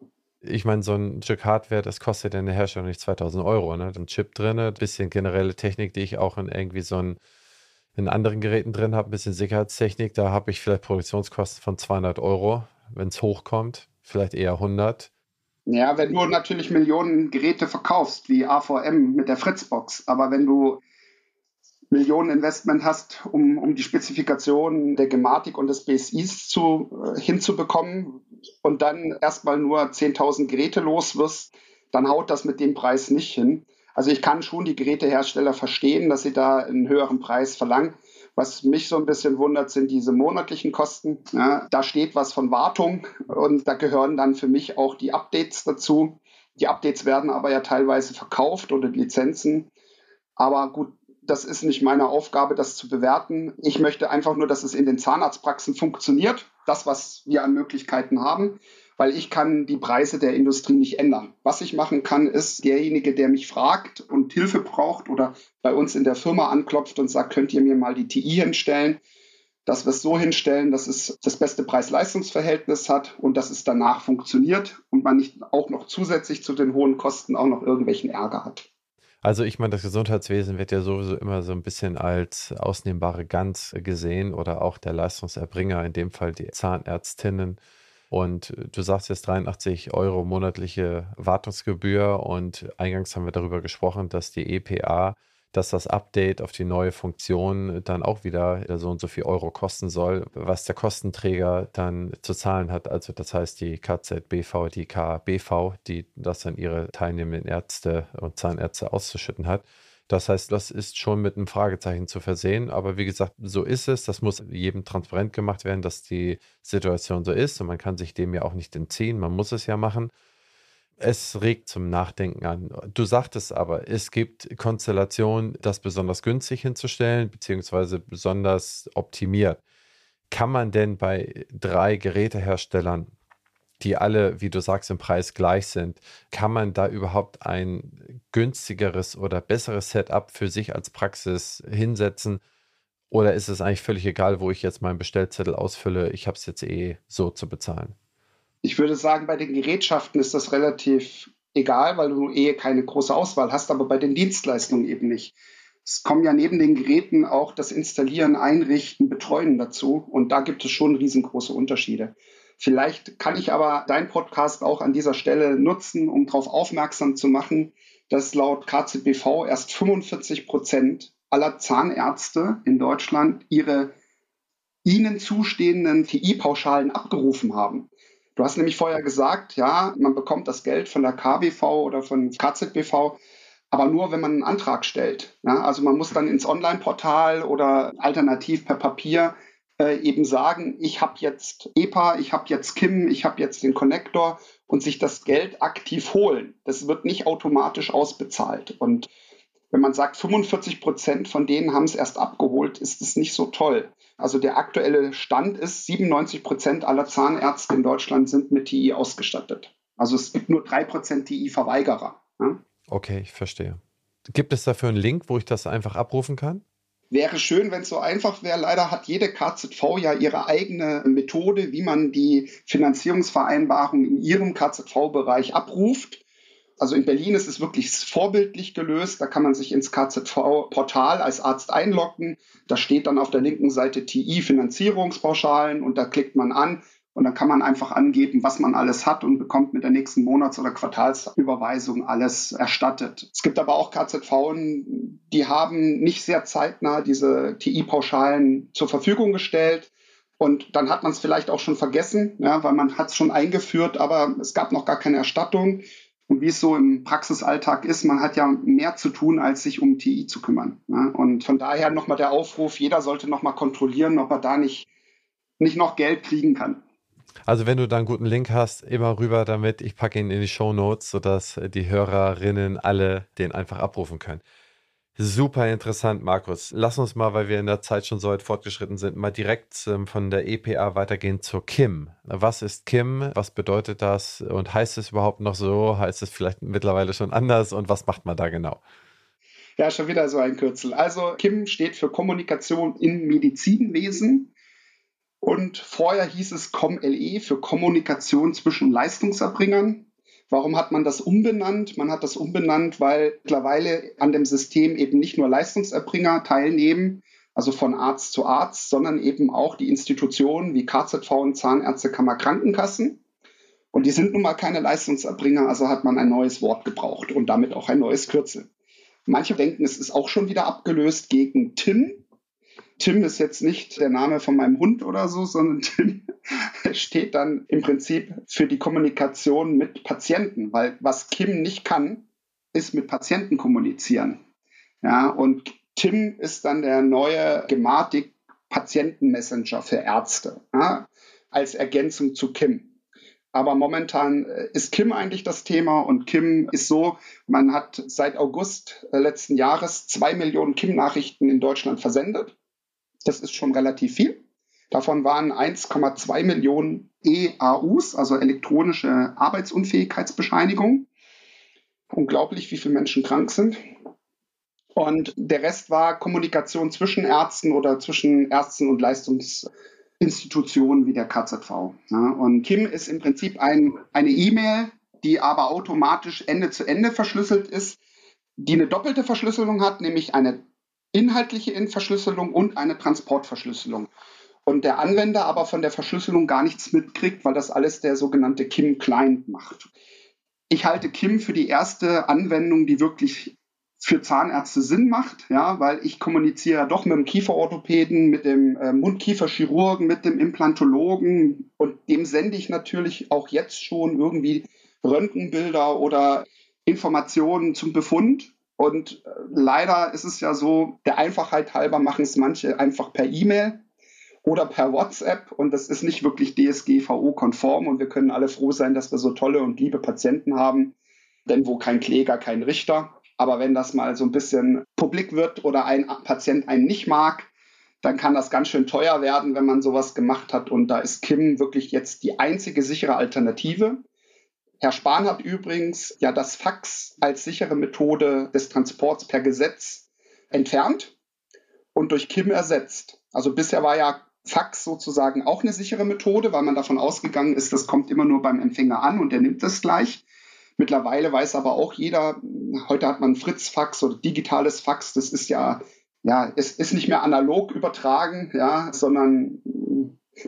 ich meine, so ein Stück Hardware, das kostet in der Herstellung nicht 2000 Euro. Ne? Ein Chip drin, ein bisschen generelle Technik, die ich auch in irgendwie so ein, in anderen Geräten drin habe, ein bisschen Sicherheitstechnik. Da habe ich vielleicht Produktionskosten von 200 Euro, wenn es hochkommt, vielleicht eher 100. Ja, wenn du natürlich Millionen Geräte verkaufst, wie AVM mit der Fritzbox, aber wenn du Millionen Investment hast, um, um die Spezifikationen der Gematik und des BSIs zu, äh, hinzubekommen und dann erstmal nur 10.000 Geräte los wirst, dann haut das mit dem Preis nicht hin. Also ich kann schon die Gerätehersteller verstehen, dass sie da einen höheren Preis verlangen. Was mich so ein bisschen wundert, sind diese monatlichen Kosten. Ja, da steht was von Wartung und da gehören dann für mich auch die Updates dazu. Die Updates werden aber ja teilweise verkauft oder Lizenzen. Aber gut, das ist nicht meine Aufgabe, das zu bewerten. Ich möchte einfach nur, dass es in den Zahnarztpraxen funktioniert, das, was wir an Möglichkeiten haben, weil ich kann die Preise der Industrie nicht ändern. Was ich machen kann, ist derjenige, der mich fragt und Hilfe braucht oder bei uns in der Firma anklopft und sagt, könnt ihr mir mal die TI hinstellen, dass wir es so hinstellen, dass es das beste Preis-Leistungs-Verhältnis hat und dass es danach funktioniert und man nicht auch noch zusätzlich zu den hohen Kosten auch noch irgendwelchen Ärger hat. Also ich meine, das Gesundheitswesen wird ja sowieso immer so ein bisschen als ausnehmbare Gans gesehen oder auch der Leistungserbringer, in dem Fall die Zahnärztinnen. Und du sagst jetzt 83 Euro monatliche Wartungsgebühr und eingangs haben wir darüber gesprochen, dass die EPA dass das Update auf die neue Funktion dann auch wieder so und so viel Euro kosten soll, was der Kostenträger dann zu zahlen hat. Also das heißt die KZBV, die KBV, die das dann ihre teilnehmenden Ärzte und Zahnärzte auszuschütten hat. Das heißt, das ist schon mit einem Fragezeichen zu versehen. Aber wie gesagt, so ist es. Das muss jedem transparent gemacht werden, dass die Situation so ist. Und man kann sich dem ja auch nicht entziehen. Man muss es ja machen. Es regt zum Nachdenken an. Du sagtest aber, es gibt Konstellationen, das besonders günstig hinzustellen, beziehungsweise besonders optimiert. Kann man denn bei drei Geräteherstellern, die alle, wie du sagst, im Preis gleich sind, kann man da überhaupt ein günstigeres oder besseres Setup für sich als Praxis hinsetzen? Oder ist es eigentlich völlig egal, wo ich jetzt meinen Bestellzettel ausfülle? Ich habe es jetzt eh so zu bezahlen. Ich würde sagen, bei den Gerätschaften ist das relativ egal, weil du eh keine große Auswahl hast, aber bei den Dienstleistungen eben nicht. Es kommen ja neben den Geräten auch das Installieren, Einrichten, Betreuen dazu und da gibt es schon riesengroße Unterschiede. Vielleicht kann ich aber dein Podcast auch an dieser Stelle nutzen, um darauf aufmerksam zu machen, dass laut KZBV erst 45 Prozent aller Zahnärzte in Deutschland ihre ihnen zustehenden TI-Pauschalen abgerufen haben. Du hast nämlich vorher gesagt, ja, man bekommt das Geld von der KBV oder von KZBV, aber nur, wenn man einen Antrag stellt. Ja, also man muss dann ins Online-Portal oder alternativ per Papier äh, eben sagen, ich habe jetzt EPA, ich habe jetzt KIM, ich habe jetzt den Connector und sich das Geld aktiv holen. Das wird nicht automatisch ausbezahlt. Und wenn man sagt, 45 Prozent von denen haben es erst abgeholt, ist es nicht so toll. Also der aktuelle Stand ist, 97 Prozent aller Zahnärzte in Deutschland sind mit TI ausgestattet. Also es gibt nur drei Prozent TI-Verweigerer. Ja? Okay, ich verstehe. Gibt es dafür einen Link, wo ich das einfach abrufen kann? Wäre schön, wenn es so einfach wäre. Leider hat jede KZV ja ihre eigene Methode, wie man die Finanzierungsvereinbarung in ihrem KZV-Bereich abruft. Also in Berlin ist es wirklich vorbildlich gelöst. Da kann man sich ins KZV-Portal als Arzt einloggen. Da steht dann auf der linken Seite TI Finanzierungspauschalen und da klickt man an und dann kann man einfach angeben, was man alles hat und bekommt mit der nächsten Monats- oder Quartalsüberweisung alles erstattet. Es gibt aber auch KZV, die haben nicht sehr zeitnah diese TI-Pauschalen zur Verfügung gestellt. Und dann hat man es vielleicht auch schon vergessen, ja, weil man hat es schon eingeführt, aber es gab noch gar keine Erstattung. Und wie es so im Praxisalltag ist, man hat ja mehr zu tun, als sich um TI zu kümmern. Ne? Und von daher nochmal der Aufruf, jeder sollte nochmal kontrollieren, ob er da nicht, nicht noch Geld kriegen kann. Also wenn du da einen guten Link hast, immer rüber damit. Ich packe ihn in die Show Notes, sodass die Hörerinnen alle den einfach abrufen können. Super interessant, Markus. Lass uns mal, weil wir in der Zeit schon so weit fortgeschritten sind, mal direkt ähm, von der EPA weitergehen zur KIM. Was ist KIM? Was bedeutet das? Und heißt es überhaupt noch so? Heißt es vielleicht mittlerweile schon anders? Und was macht man da genau? Ja, schon wieder so ein Kürzel. Also KIM steht für Kommunikation im Medizinwesen. Und vorher hieß es COMLE für Kommunikation zwischen Leistungserbringern. Warum hat man das umbenannt? Man hat das umbenannt, weil mittlerweile an dem System eben nicht nur Leistungserbringer teilnehmen, also von Arzt zu Arzt, sondern eben auch die Institutionen wie KZV und Zahnärztekammer Krankenkassen. Und die sind nun mal keine Leistungserbringer, also hat man ein neues Wort gebraucht und damit auch ein neues Kürzel. Manche denken, es ist auch schon wieder abgelöst gegen Tim. Tim ist jetzt nicht der Name von meinem Hund oder so, sondern Tim steht dann im Prinzip für die Kommunikation mit Patienten, weil was Kim nicht kann, ist mit Patienten kommunizieren. Ja, und Tim ist dann der neue Gematik Patientenmessenger für Ärzte ja, als Ergänzung zu Kim. Aber momentan äh, ist Kim eigentlich das Thema und Kim ist so, man hat seit August äh, letzten Jahres zwei Millionen Kim-Nachrichten in Deutschland versendet. Das ist schon relativ viel. Davon waren 1,2 Millionen EAUs, also elektronische Arbeitsunfähigkeitsbescheinigungen. Unglaublich, wie viele Menschen krank sind. Und der Rest war Kommunikation zwischen Ärzten oder zwischen Ärzten und Leistungsinstitutionen wie der KZV. Und Kim ist im Prinzip ein, eine E-Mail, die aber automatisch Ende zu Ende verschlüsselt ist, die eine doppelte Verschlüsselung hat, nämlich eine inhaltliche Verschlüsselung und eine Transportverschlüsselung. Und der Anwender aber von der Verschlüsselung gar nichts mitkriegt, weil das alles der sogenannte Kim-Client macht. Ich halte Kim für die erste Anwendung, die wirklich für Zahnärzte Sinn macht, ja, weil ich kommuniziere doch mit dem Kieferorthopäden, mit dem äh, Mundkieferchirurgen, mit dem Implantologen und dem sende ich natürlich auch jetzt schon irgendwie Röntgenbilder oder Informationen zum Befund. Und äh, leider ist es ja so, der Einfachheit halber machen es manche einfach per E-Mail oder per WhatsApp und das ist nicht wirklich DSGVO-konform und wir können alle froh sein, dass wir so tolle und liebe Patienten haben, denn wo kein Kläger, kein Richter. Aber wenn das mal so ein bisschen publik wird oder ein Patient einen nicht mag, dann kann das ganz schön teuer werden, wenn man sowas gemacht hat. Und da ist Kim wirklich jetzt die einzige sichere Alternative. Herr Spahn hat übrigens ja das Fax als sichere Methode des Transports per Gesetz entfernt und durch Kim ersetzt. Also bisher war ja Fax sozusagen auch eine sichere Methode, weil man davon ausgegangen ist, das kommt immer nur beim Empfänger an und der nimmt es gleich. Mittlerweile weiß aber auch jeder, heute hat man Fritz-Fax oder digitales Fax, das ist ja, ja, es ist nicht mehr analog übertragen, ja, sondern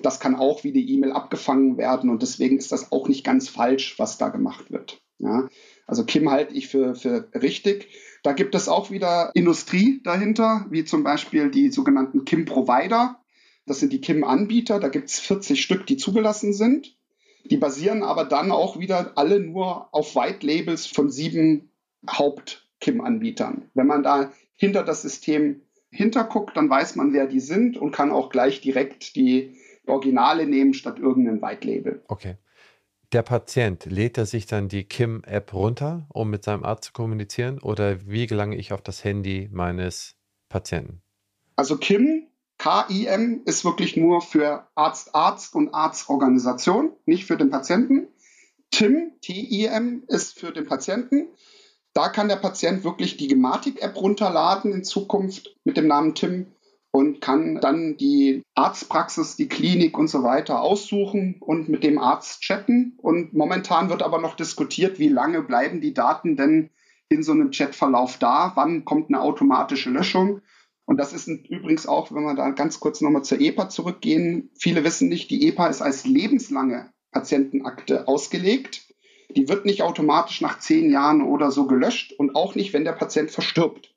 das kann auch wie die E-Mail abgefangen werden und deswegen ist das auch nicht ganz falsch, was da gemacht wird. Ja. Also Kim halte ich für, für richtig. Da gibt es auch wieder Industrie dahinter, wie zum Beispiel die sogenannten Kim-Provider. Das sind die Kim-Anbieter. Da gibt es 40 Stück, die zugelassen sind. Die basieren aber dann auch wieder alle nur auf White Labels von sieben Haupt-Kim-Anbietern. Wenn man da hinter das System hinterguckt, dann weiß man, wer die sind und kann auch gleich direkt die Originale nehmen statt irgendein White Label. Okay. Der Patient, lädt er sich dann die Kim-App runter, um mit seinem Arzt zu kommunizieren? Oder wie gelange ich auf das Handy meines Patienten? Also Kim KIM ist wirklich nur für Arzt-Arzt und Arztorganisation, nicht für den Patienten. TIM, TIM, ist für den Patienten. Da kann der Patient wirklich die Gematik-App runterladen in Zukunft mit dem Namen TIM und kann dann die Arztpraxis, die Klinik und so weiter aussuchen und mit dem Arzt chatten. Und momentan wird aber noch diskutiert, wie lange bleiben die Daten denn in so einem Chatverlauf da? Wann kommt eine automatische Löschung? Und das ist übrigens auch, wenn wir da ganz kurz nochmal zur EPA zurückgehen. Viele wissen nicht, die EPA ist als lebenslange Patientenakte ausgelegt. Die wird nicht automatisch nach zehn Jahren oder so gelöscht und auch nicht, wenn der Patient verstirbt.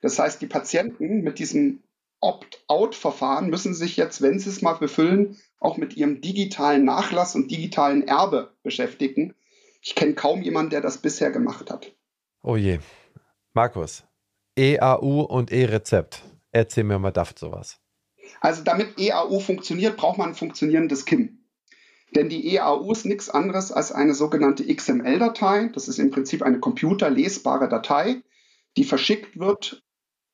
Das heißt, die Patienten mit diesem Opt-out-Verfahren müssen sich jetzt, wenn sie es mal befüllen, auch mit ihrem digitalen Nachlass und digitalen Erbe beschäftigen. Ich kenne kaum jemanden, der das bisher gemacht hat. Oh je. Markus, EAU und E-Rezept. Erzähl mir mal daft sowas. Also damit EAU funktioniert, braucht man ein funktionierendes KIM. Denn die EAU ist nichts anderes als eine sogenannte XML-Datei. Das ist im Prinzip eine computerlesbare Datei, die verschickt wird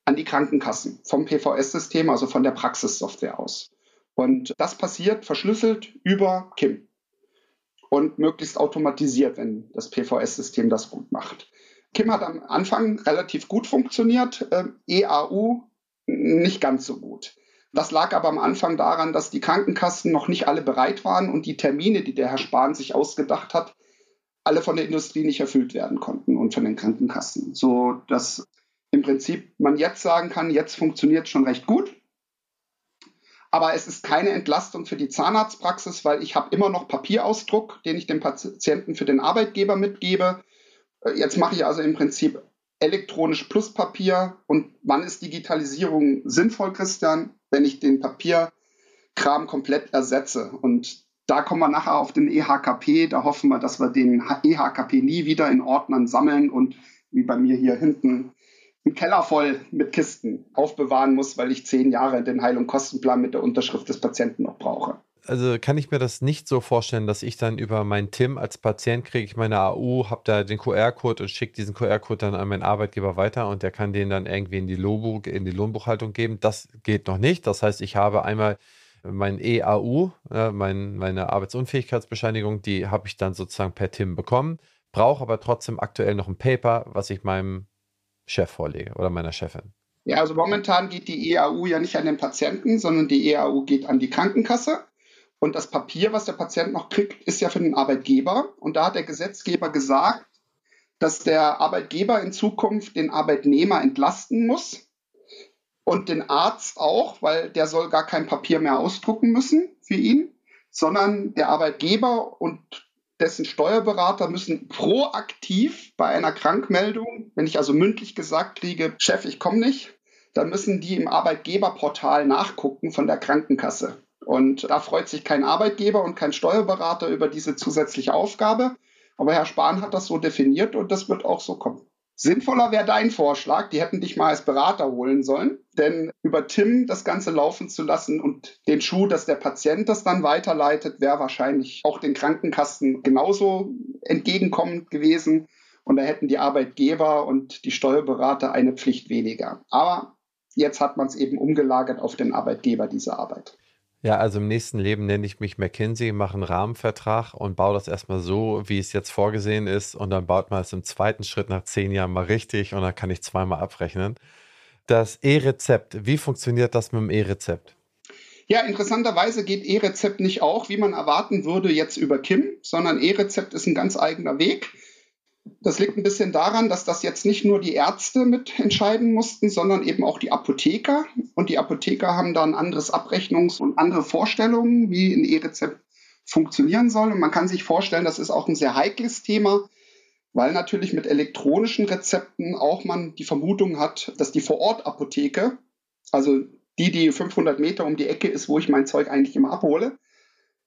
an die Krankenkassen vom PVS-System, also von der Praxissoftware aus. Und das passiert verschlüsselt über KIM und möglichst automatisiert, wenn das PVS-System das gut macht. Kim hat am Anfang relativ gut funktioniert, äh, EAU nicht ganz so gut. Das lag aber am Anfang daran, dass die Krankenkassen noch nicht alle bereit waren und die Termine, die der Herr Spahn sich ausgedacht hat, alle von der Industrie nicht erfüllt werden konnten und von den Krankenkassen. So dass im Prinzip man jetzt sagen kann, jetzt funktioniert schon recht gut. Aber es ist keine Entlastung für die Zahnarztpraxis, weil ich habe immer noch Papierausdruck, den ich dem Patienten für den Arbeitgeber mitgebe. Äh, jetzt mache ich also im Prinzip elektronisch plus Papier. Und wann ist Digitalisierung sinnvoll, Christian? Wenn ich den Papierkram komplett ersetze. Und da kommen wir nachher auf den EHKP. Da hoffen wir, dass wir den EHKP nie wieder in Ordnern sammeln und wie bei mir hier hinten einen Keller voll mit Kisten aufbewahren muss, weil ich zehn Jahre den Heil- und Kostenplan mit der Unterschrift des Patienten noch brauche. Also kann ich mir das nicht so vorstellen, dass ich dann über mein TIM als Patient kriege ich meine AU, habe da den QR-Code und schicke diesen QR-Code dann an meinen Arbeitgeber weiter und der kann den dann irgendwie in die, Lohnbuch, in die Lohnbuchhaltung geben. Das geht noch nicht. Das heißt, ich habe einmal mein EAU, äh, mein, meine Arbeitsunfähigkeitsbescheinigung, die habe ich dann sozusagen per TIM bekommen, brauche aber trotzdem aktuell noch ein Paper, was ich meinem Chef vorlege oder meiner Chefin? Ja, also momentan geht die EAU ja nicht an den Patienten, sondern die EAU geht an die Krankenkasse. Und das Papier, was der Patient noch kriegt, ist ja für den Arbeitgeber. Und da hat der Gesetzgeber gesagt, dass der Arbeitgeber in Zukunft den Arbeitnehmer entlasten muss und den Arzt auch, weil der soll gar kein Papier mehr ausdrucken müssen für ihn, sondern der Arbeitgeber und dessen Steuerberater müssen proaktiv bei einer Krankmeldung, wenn ich also mündlich gesagt kriege, Chef, ich komme nicht, dann müssen die im Arbeitgeberportal nachgucken von der Krankenkasse. Und da freut sich kein Arbeitgeber und kein Steuerberater über diese zusätzliche Aufgabe. Aber Herr Spahn hat das so definiert und das wird auch so kommen. Sinnvoller wäre dein Vorschlag, die hätten dich mal als Berater holen sollen, denn über Tim das Ganze laufen zu lassen und den Schuh, dass der Patient das dann weiterleitet, wäre wahrscheinlich auch den Krankenkassen genauso entgegenkommend gewesen und da hätten die Arbeitgeber und die Steuerberater eine Pflicht weniger. Aber jetzt hat man es eben umgelagert auf den Arbeitgeber, diese Arbeit. Ja, also im nächsten Leben nenne ich mich McKinsey, mache einen Rahmenvertrag und baue das erstmal so, wie es jetzt vorgesehen ist. Und dann baut man es im zweiten Schritt nach zehn Jahren mal richtig und dann kann ich zweimal abrechnen. Das E-Rezept, wie funktioniert das mit dem E-Rezept? Ja, interessanterweise geht E-Rezept nicht auch, wie man erwarten würde, jetzt über Kim, sondern E-Rezept ist ein ganz eigener Weg. Das liegt ein bisschen daran, dass das jetzt nicht nur die Ärzte mitentscheiden mussten, sondern eben auch die Apotheker. Und die Apotheker haben da ein anderes Abrechnungs- und andere Vorstellungen, wie ein E-Rezept funktionieren soll. Und man kann sich vorstellen, das ist auch ein sehr heikles Thema, weil natürlich mit elektronischen Rezepten auch man die Vermutung hat, dass die Vorortapotheke, also die, die 500 Meter um die Ecke ist, wo ich mein Zeug eigentlich immer abhole,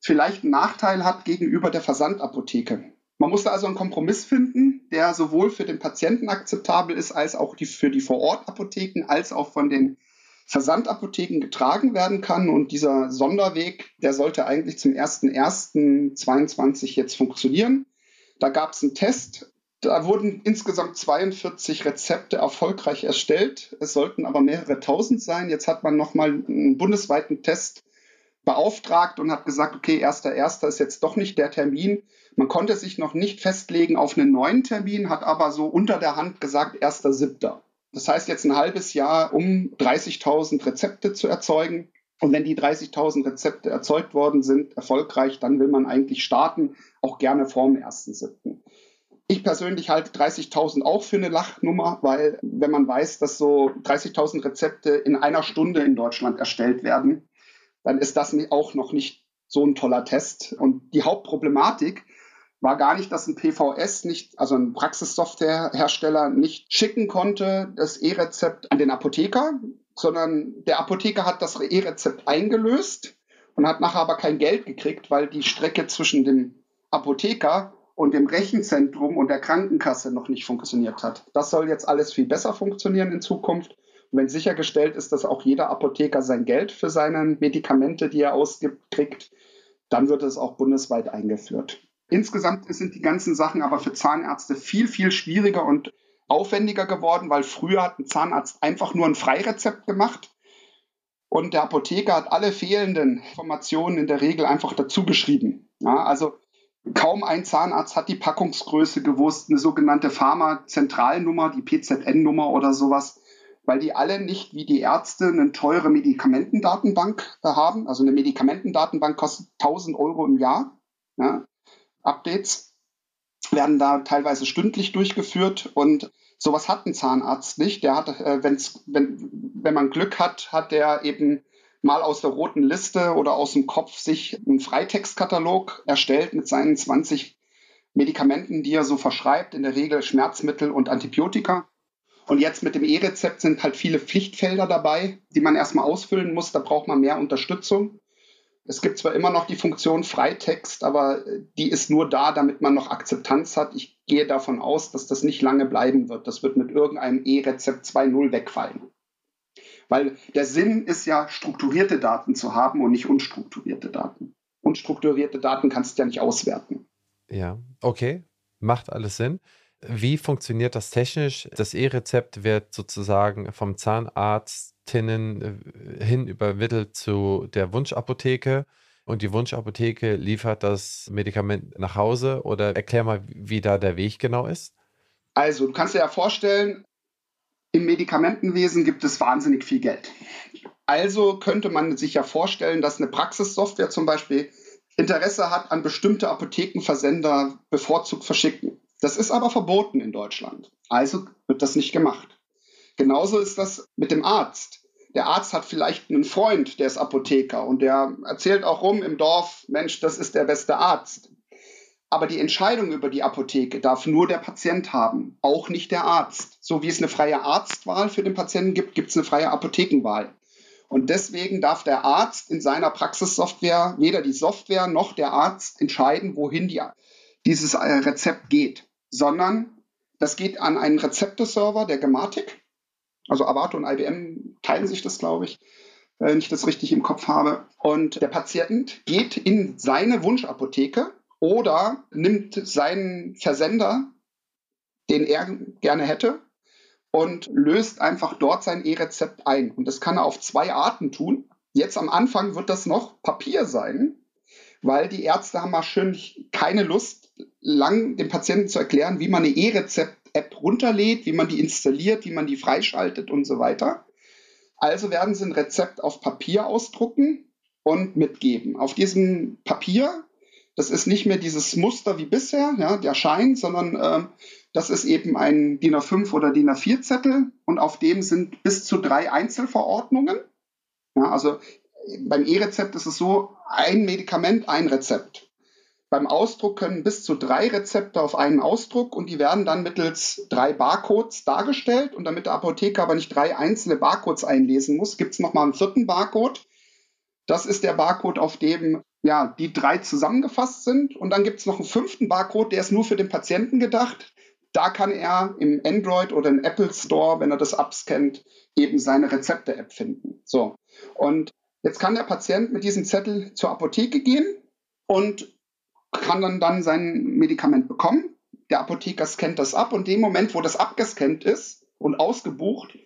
vielleicht einen Nachteil hat gegenüber der Versandapotheke. Man musste also einen Kompromiss finden, der sowohl für den Patienten akzeptabel ist, als auch die, für die Vorortapotheken, als auch von den Versandapotheken getragen werden kann. Und dieser Sonderweg, der sollte eigentlich zum 01.01.22 jetzt funktionieren. Da gab es einen Test. Da wurden insgesamt 42 Rezepte erfolgreich erstellt. Es sollten aber mehrere tausend sein. Jetzt hat man nochmal einen bundesweiten Test beauftragt und hat gesagt, okay, 1.1. ist jetzt doch nicht der Termin. Man konnte sich noch nicht festlegen auf einen neuen Termin, hat aber so unter der Hand gesagt 1.7. Das heißt jetzt ein halbes Jahr, um 30.000 Rezepte zu erzeugen. Und wenn die 30.000 Rezepte erzeugt worden sind, erfolgreich, dann will man eigentlich starten, auch gerne vorm 1.7. Ich persönlich halte 30.000 auch für eine Lachnummer, weil wenn man weiß, dass so 30.000 Rezepte in einer Stunde in Deutschland erstellt werden, dann ist das auch noch nicht so ein toller Test. Und die Hauptproblematik war gar nicht, dass ein PVS nicht, also ein Praxissoftwarehersteller nicht schicken konnte, das E-Rezept an den Apotheker, sondern der Apotheker hat das E-Rezept eingelöst und hat nachher aber kein Geld gekriegt, weil die Strecke zwischen dem Apotheker und dem Rechenzentrum und der Krankenkasse noch nicht funktioniert hat. Das soll jetzt alles viel besser funktionieren in Zukunft. Wenn sichergestellt ist, dass auch jeder Apotheker sein Geld für seine Medikamente, die er ausgibt, kriegt, dann wird es auch bundesweit eingeführt. Insgesamt sind die ganzen Sachen aber für Zahnärzte viel, viel schwieriger und aufwendiger geworden, weil früher hat ein Zahnarzt einfach nur ein Freirezept gemacht und der Apotheker hat alle fehlenden Informationen in der Regel einfach dazu geschrieben. Ja, also kaum ein Zahnarzt hat die Packungsgröße gewusst, eine sogenannte Pharma-Zentralnummer, die PZN-Nummer oder sowas weil die alle nicht wie die Ärzte eine teure Medikamentendatenbank haben. Also eine Medikamentendatenbank kostet 1000 Euro im Jahr, ja, Updates. werden da teilweise stündlich durchgeführt und sowas hat ein Zahnarzt nicht. Der hat, äh, wenn's, wenn, wenn man Glück hat, hat der eben mal aus der roten Liste oder aus dem Kopf sich einen Freitextkatalog erstellt mit seinen 20 Medikamenten, die er so verschreibt, in der Regel Schmerzmittel und Antibiotika. Und jetzt mit dem E-Rezept sind halt viele Pflichtfelder dabei, die man erstmal ausfüllen muss. Da braucht man mehr Unterstützung. Es gibt zwar immer noch die Funktion Freitext, aber die ist nur da, damit man noch Akzeptanz hat. Ich gehe davon aus, dass das nicht lange bleiben wird. Das wird mit irgendeinem E-Rezept 2.0 wegfallen. Weil der Sinn ist ja, strukturierte Daten zu haben und nicht unstrukturierte Daten. Unstrukturierte Daten kannst du ja nicht auswerten. Ja, okay, macht alles Sinn. Wie funktioniert das technisch? Das E-Rezept wird sozusagen vom Zahnarztinnen äh, hin übermittelt zu der Wunschapotheke und die Wunschapotheke liefert das Medikament nach Hause oder erklär mal, wie da der Weg genau ist. Also, du kannst dir ja vorstellen, im Medikamentenwesen gibt es wahnsinnig viel Geld. Also könnte man sich ja vorstellen, dass eine Praxissoftware zum Beispiel Interesse hat an bestimmte Apothekenversender bevorzugt verschicken. Das ist aber verboten in Deutschland. Also wird das nicht gemacht. Genauso ist das mit dem Arzt. Der Arzt hat vielleicht einen Freund, der ist Apotheker und der erzählt auch rum im Dorf, Mensch, das ist der beste Arzt. Aber die Entscheidung über die Apotheke darf nur der Patient haben, auch nicht der Arzt. So wie es eine freie Arztwahl für den Patienten gibt, gibt es eine freie Apothekenwahl. Und deswegen darf der Arzt in seiner Praxissoftware, weder die Software noch der Arzt entscheiden, wohin die, dieses äh, Rezept geht sondern das geht an einen Rezepteserver der Gematik. Also Avato und IBM teilen sich das, glaube ich, wenn ich das richtig im Kopf habe. Und der Patient geht in seine Wunschapotheke oder nimmt seinen Versender, den er gerne hätte, und löst einfach dort sein E-Rezept ein. Und das kann er auf zwei Arten tun. Jetzt am Anfang wird das noch Papier sein, weil die Ärzte haben wahrscheinlich keine Lust, lang dem Patienten zu erklären, wie man eine E-Rezept-App runterlädt, wie man die installiert, wie man die freischaltet und so weiter. Also werden sie ein Rezept auf Papier ausdrucken und mitgeben. Auf diesem Papier, das ist nicht mehr dieses Muster wie bisher, ja, der Schein, sondern äh, das ist eben ein DIN A5 oder DIN A4-Zettel und auf dem sind bis zu drei Einzelverordnungen. Ja, also beim E-Rezept ist es so, ein Medikament, ein Rezept. Beim Ausdruck können bis zu drei Rezepte auf einen Ausdruck und die werden dann mittels drei Barcodes dargestellt. Und damit der Apotheker aber nicht drei einzelne Barcodes einlesen muss, gibt es nochmal einen vierten Barcode. Das ist der Barcode, auf dem ja, die drei zusammengefasst sind. Und dann gibt es noch einen fünften Barcode, der ist nur für den Patienten gedacht. Da kann er im Android oder im Apple Store, wenn er das abscannt, eben seine Rezepte-App finden. So. Und jetzt kann der Patient mit diesem Zettel zur Apotheke gehen und kann dann, dann sein Medikament bekommen. Der Apotheker scannt das ab und dem Moment, wo das abgescannt ist und ausgebucht,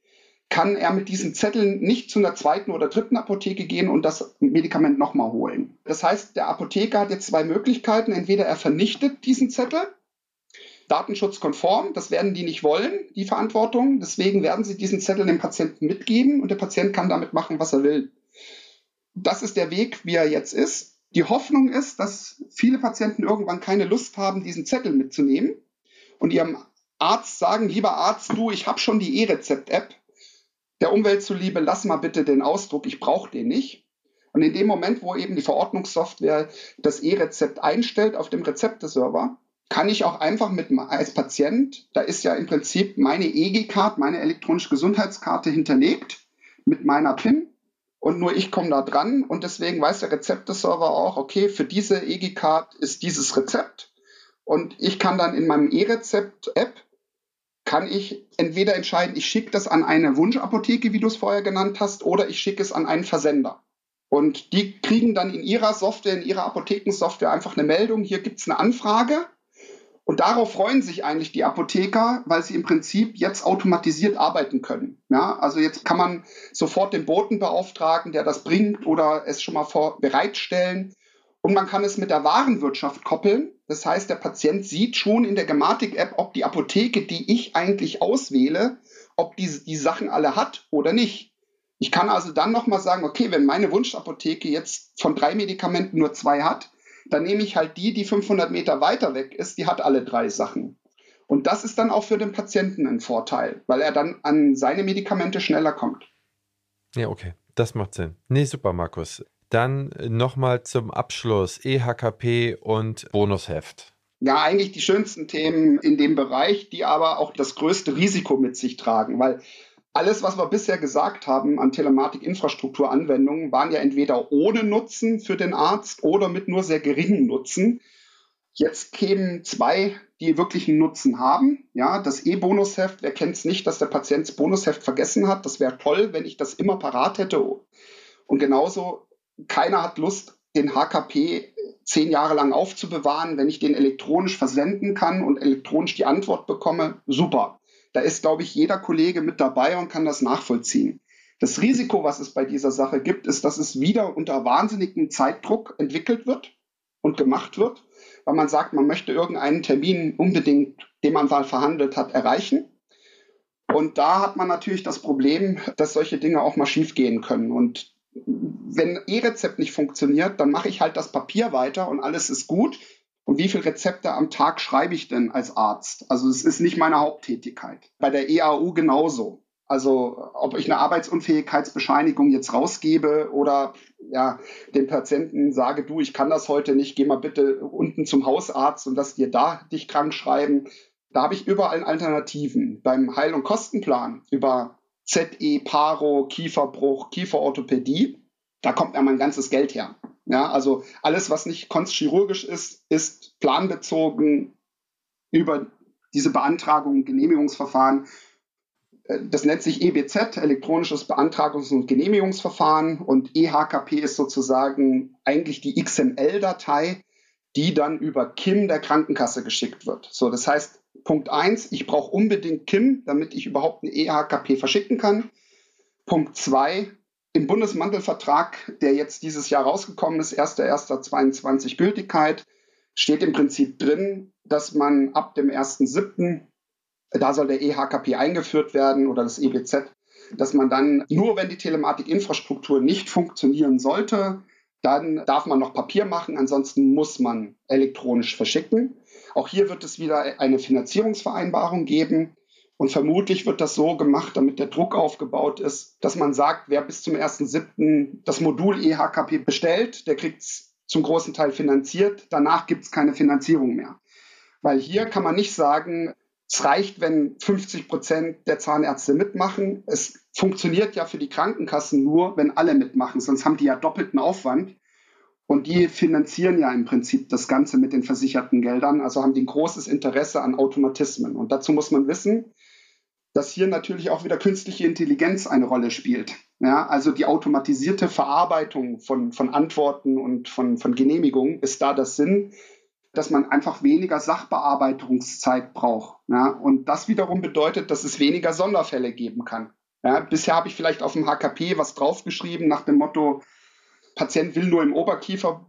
kann er mit diesen Zetteln nicht zu einer zweiten oder dritten Apotheke gehen und das Medikament nochmal holen. Das heißt, der Apotheker hat jetzt zwei Möglichkeiten. Entweder er vernichtet diesen Zettel, datenschutzkonform, das werden die nicht wollen, die Verantwortung. Deswegen werden sie diesen Zettel dem Patienten mitgeben und der Patient kann damit machen, was er will. Das ist der Weg, wie er jetzt ist. Die Hoffnung ist, dass viele Patienten irgendwann keine Lust haben, diesen Zettel mitzunehmen und ihrem Arzt sagen, lieber Arzt, du, ich habe schon die E-Rezept-App. Der Umwelt zuliebe, lass mal bitte den Ausdruck, ich brauche den nicht. Und in dem Moment, wo eben die Verordnungssoftware das E-Rezept einstellt auf dem Rezepteserver, kann ich auch einfach mit als Patient, da ist ja im Prinzip meine EG-Card, meine elektronische Gesundheitskarte hinterlegt mit meiner PIN und nur ich komme da dran. Und deswegen weiß der Rezepteserver auch, okay, für diese EG-Card ist dieses Rezept. Und ich kann dann in meinem E-Rezept-App kann ich entweder entscheiden, ich schicke das an eine Wunschapotheke, wie du es vorher genannt hast, oder ich schicke es an einen Versender. Und die kriegen dann in ihrer Software, in ihrer Apothekensoftware einfach eine Meldung, hier gibt es eine Anfrage und darauf freuen sich eigentlich die Apotheker, weil sie im Prinzip jetzt automatisiert arbeiten können. Ja, also jetzt kann man sofort den Boten beauftragen, der das bringt oder es schon mal vor bereitstellen. Und man kann es mit der Warenwirtschaft koppeln. Das heißt, der Patient sieht schon in der Gematik-App, ob die Apotheke, die ich eigentlich auswähle, ob die die Sachen alle hat oder nicht. Ich kann also dann nochmal sagen, okay, wenn meine Wunschapotheke jetzt von drei Medikamenten nur zwei hat, dann nehme ich halt die, die 500 Meter weiter weg ist, die hat alle drei Sachen. Und das ist dann auch für den Patienten ein Vorteil, weil er dann an seine Medikamente schneller kommt. Ja, okay, das macht Sinn. Nee, super, Markus. Dann nochmal zum Abschluss EHKP und Bonusheft. Ja, eigentlich die schönsten Themen in dem Bereich, die aber auch das größte Risiko mit sich tragen, weil alles, was wir bisher gesagt haben an Telematik-Infrastrukturanwendungen, waren ja entweder ohne Nutzen für den Arzt oder mit nur sehr geringem Nutzen. Jetzt kämen zwei, die wirklich einen Nutzen haben. Ja, das E-Bonusheft, wer kennt es nicht, dass der Patient das Bonusheft vergessen hat? Das wäre toll, wenn ich das immer parat hätte. Und genauso, keiner hat Lust, den HKP zehn Jahre lang aufzubewahren. Wenn ich den elektronisch versenden kann und elektronisch die Antwort bekomme, super. Da ist, glaube ich, jeder Kollege mit dabei und kann das nachvollziehen. Das Risiko, was es bei dieser Sache gibt, ist, dass es wieder unter wahnsinnigem Zeitdruck entwickelt wird und gemacht wird, weil man sagt, man möchte irgendeinen Termin unbedingt, den man mal verhandelt hat, erreichen. Und da hat man natürlich das Problem, dass solche Dinge auch mal schiefgehen können. Und wenn E-Rezept nicht funktioniert, dann mache ich halt das Papier weiter und alles ist gut. Und wie viele Rezepte am Tag schreibe ich denn als Arzt? Also es ist nicht meine Haupttätigkeit. Bei der EAU genauso. Also ob ich eine Arbeitsunfähigkeitsbescheinigung jetzt rausgebe oder ja, dem Patienten sage, du, ich kann das heute nicht, geh mal bitte unten zum Hausarzt und lass dir da dich krank schreiben. Da habe ich überall Alternativen. Beim Heil- und Kostenplan über ZE, Paro, Kieferbruch, Kieferorthopädie, da kommt ja mein ganzes Geld her. Ja, also alles, was nicht konstchirurgisch ist, ist planbezogen über diese Beantragung, Genehmigungsverfahren. Äh, das nennt sich EBZ, elektronisches Beantragungs- und Genehmigungsverfahren. Und EHKP ist sozusagen eigentlich die XML-Datei, die dann über KIM der Krankenkasse geschickt wird. So, das heißt, Punkt eins, ich brauche unbedingt KIM, damit ich überhaupt eine EHKP verschicken kann. Punkt zwei, im Bundesmantelvertrag, der jetzt dieses Jahr rausgekommen ist, 1.1.22 Gültigkeit, steht im Prinzip drin, dass man ab dem 1.7., da soll der EHKP eingeführt werden oder das EBZ, dass man dann nur, wenn die Telematikinfrastruktur nicht funktionieren sollte, dann darf man noch Papier machen, ansonsten muss man elektronisch verschicken. Auch hier wird es wieder eine Finanzierungsvereinbarung geben. Und vermutlich wird das so gemacht, damit der Druck aufgebaut ist, dass man sagt, wer bis zum 1.7. das Modul EHKP bestellt, der kriegt es zum großen Teil finanziert. Danach gibt es keine Finanzierung mehr. Weil hier kann man nicht sagen, es reicht, wenn 50 Prozent der Zahnärzte mitmachen. Es funktioniert ja für die Krankenkassen nur, wenn alle mitmachen, sonst haben die ja doppelten Aufwand. Und die finanzieren ja im Prinzip das Ganze mit den versicherten Geldern, also haben die ein großes Interesse an Automatismen. Und dazu muss man wissen, dass hier natürlich auch wieder künstliche Intelligenz eine Rolle spielt. Ja, also die automatisierte Verarbeitung von, von Antworten und von, von Genehmigungen ist da das Sinn, dass man einfach weniger Sachbearbeitungszeit braucht. Ja, und das wiederum bedeutet, dass es weniger Sonderfälle geben kann. Ja, bisher habe ich vielleicht auf dem HKP was draufgeschrieben nach dem Motto, Patient will nur im Oberkiefer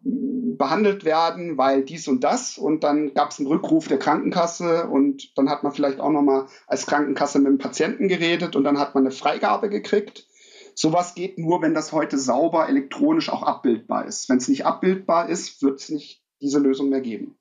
behandelt werden, weil dies und das. Und dann gab es einen Rückruf der Krankenkasse und dann hat man vielleicht auch nochmal als Krankenkasse mit dem Patienten geredet und dann hat man eine Freigabe gekriegt. Sowas geht nur, wenn das heute sauber elektronisch auch abbildbar ist. Wenn es nicht abbildbar ist, wird es nicht diese Lösung mehr geben.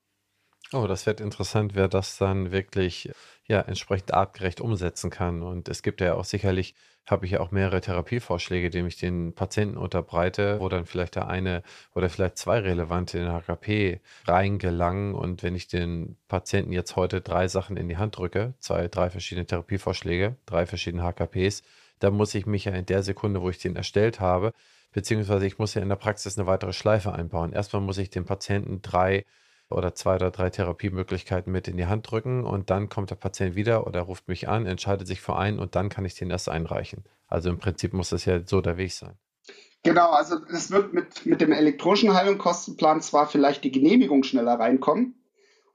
Oh, das wird interessant, wer das dann wirklich ja entsprechend artgerecht umsetzen kann. Und es gibt ja auch sicherlich habe ich ja auch mehrere Therapievorschläge, die ich den Patienten unterbreite, wo dann vielleicht der eine oder vielleicht zwei relevante in HKP reingelangen. Und wenn ich den Patienten jetzt heute drei Sachen in die Hand drücke, zwei, drei verschiedene Therapievorschläge, drei verschiedene HKPs, dann muss ich mich ja in der Sekunde, wo ich den erstellt habe, beziehungsweise ich muss ja in der Praxis eine weitere Schleife einbauen. Erstmal muss ich dem Patienten drei oder zwei oder drei Therapiemöglichkeiten mit in die Hand drücken und dann kommt der Patient wieder oder ruft mich an, entscheidet sich für einen und dann kann ich den erst einreichen. Also im Prinzip muss das ja so der Weg sein. Genau, also es wird mit, mit dem elektronischen Heilungskostenplan zwar vielleicht die Genehmigung schneller reinkommen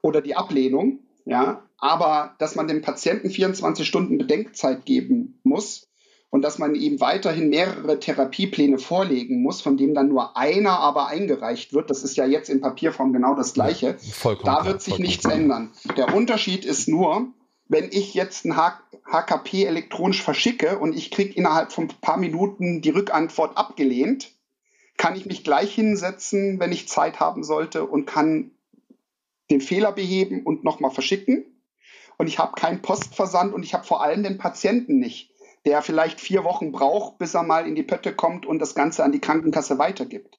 oder die Ablehnung, ja, aber dass man dem Patienten 24 Stunden Bedenkzeit geben muss, und dass man ihm weiterhin mehrere Therapiepläne vorlegen muss, von dem dann nur einer aber eingereicht wird. Das ist ja jetzt in Papierform genau das Gleiche. Ja, da wird sich nichts klar. ändern. Der Unterschied ist nur, wenn ich jetzt ein HKP elektronisch verschicke und ich kriege innerhalb von ein paar Minuten die Rückantwort abgelehnt, kann ich mich gleich hinsetzen, wenn ich Zeit haben sollte und kann den Fehler beheben und nochmal verschicken. Und ich habe keinen Postversand und ich habe vor allem den Patienten nicht, der vielleicht vier Wochen braucht, bis er mal in die Pötte kommt und das Ganze an die Krankenkasse weitergibt.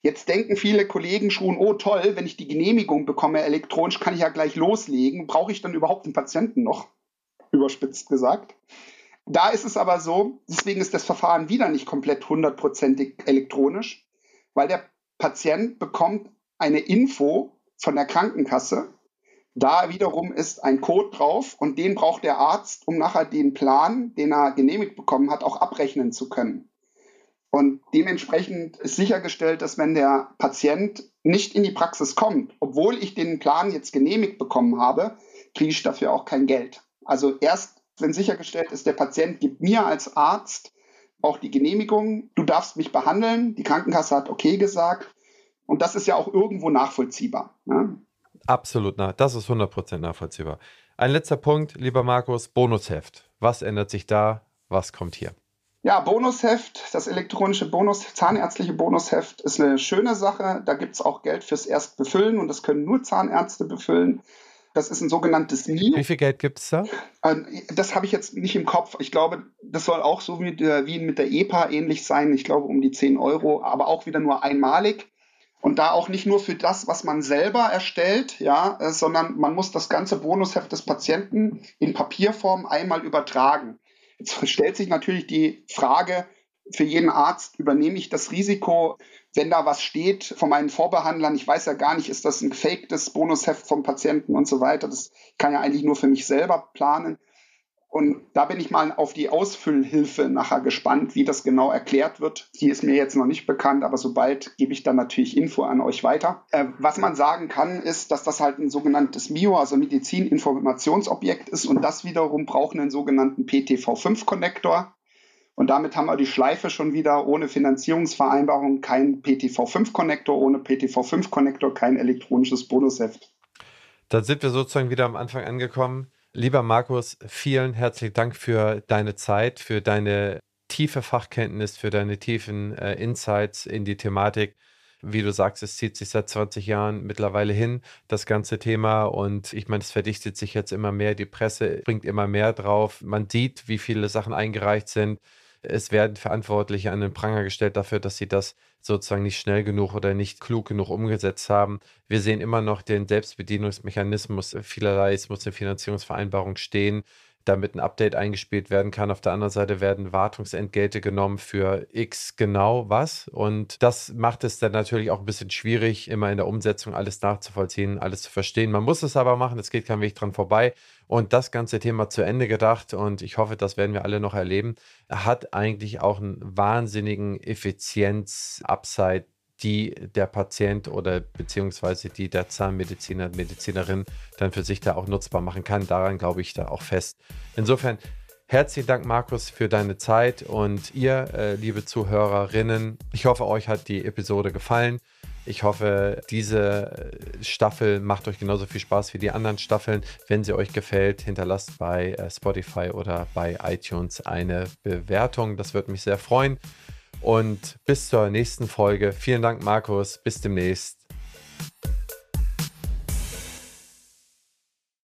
Jetzt denken viele Kollegen schon, oh toll, wenn ich die Genehmigung bekomme elektronisch, kann ich ja gleich loslegen. Brauche ich dann überhaupt den Patienten noch? Überspitzt gesagt. Da ist es aber so, deswegen ist das Verfahren wieder nicht komplett hundertprozentig elektronisch, weil der Patient bekommt eine Info von der Krankenkasse. Da wiederum ist ein Code drauf und den braucht der Arzt, um nachher den Plan, den er genehmigt bekommen hat, auch abrechnen zu können. Und dementsprechend ist sichergestellt, dass wenn der Patient nicht in die Praxis kommt, obwohl ich den Plan jetzt genehmigt bekommen habe, kriege ich dafür auch kein Geld. Also erst, wenn sichergestellt ist, der Patient gibt mir als Arzt auch die Genehmigung, du darfst mich behandeln, die Krankenkasse hat okay gesagt. Und das ist ja auch irgendwo nachvollziehbar. Ne? Absolut, das ist 100% nachvollziehbar. Ein letzter Punkt, lieber Markus, Bonusheft. Was ändert sich da? Was kommt hier? Ja, Bonusheft, das elektronische Bonus, zahnärztliche Bonusheft ist eine schöne Sache. Da gibt es auch Geld fürs Erstbefüllen und das können nur Zahnärzte befüllen. Das ist ein sogenanntes MIO. Wie viel Geld gibt es da? Ähm, das habe ich jetzt nicht im Kopf. Ich glaube, das soll auch so wie, der, wie mit der EPA ähnlich sein. Ich glaube um die 10 Euro, aber auch wieder nur einmalig. Und da auch nicht nur für das, was man selber erstellt, ja, äh, sondern man muss das ganze Bonusheft des Patienten in Papierform einmal übertragen. Jetzt stellt sich natürlich die Frage, für jeden Arzt übernehme ich das Risiko, wenn da was steht von meinen Vorbehandlern. Ich weiß ja gar nicht, ist das ein gefaktes Bonusheft vom Patienten und so weiter. Das kann ja eigentlich nur für mich selber planen. Und da bin ich mal auf die Ausfüllhilfe nachher gespannt, wie das genau erklärt wird. Die ist mir jetzt noch nicht bekannt, aber sobald gebe ich dann natürlich Info an euch weiter. Äh, was man sagen kann, ist, dass das halt ein sogenanntes MIO, also Medizininformationsobjekt ist und das wiederum braucht einen sogenannten PTV5-Konnektor. Und damit haben wir die Schleife schon wieder ohne Finanzierungsvereinbarung, kein PTV5-Konnektor, ohne PTV5-Konnektor kein elektronisches Bonusheft. Dann sind wir sozusagen wieder am Anfang angekommen. Lieber Markus, vielen herzlichen Dank für deine Zeit, für deine tiefe Fachkenntnis, für deine tiefen äh, Insights in die Thematik. Wie du sagst, es zieht sich seit 20 Jahren mittlerweile hin, das ganze Thema. Und ich meine, es verdichtet sich jetzt immer mehr. Die Presse bringt immer mehr drauf. Man sieht, wie viele Sachen eingereicht sind. Es werden Verantwortliche an den Pranger gestellt dafür, dass sie das sozusagen nicht schnell genug oder nicht klug genug umgesetzt haben. Wir sehen immer noch den Selbstbedienungsmechanismus vielerlei. Es muss eine Finanzierungsvereinbarung stehen damit ein Update eingespielt werden kann. Auf der anderen Seite werden Wartungsentgelte genommen für X genau was. Und das macht es dann natürlich auch ein bisschen schwierig, immer in der Umsetzung alles nachzuvollziehen, alles zu verstehen. Man muss es aber machen, es geht kein Weg dran vorbei. Und das ganze Thema zu Ende gedacht, und ich hoffe, das werden wir alle noch erleben, hat eigentlich auch einen wahnsinnigen Effizienz-Upside die der Patient oder beziehungsweise die der Zahnmediziner, Medizinerin dann für sich da auch nutzbar machen kann. Daran glaube ich da auch fest. Insofern herzlichen Dank, Markus, für deine Zeit und ihr, äh, liebe Zuhörerinnen. Ich hoffe, euch hat die Episode gefallen. Ich hoffe, diese äh, Staffel macht euch genauso viel Spaß wie die anderen Staffeln. Wenn sie euch gefällt, hinterlasst bei äh, Spotify oder bei iTunes eine Bewertung. Das würde mich sehr freuen. Und bis zur nächsten Folge. Vielen Dank, Markus. Bis demnächst.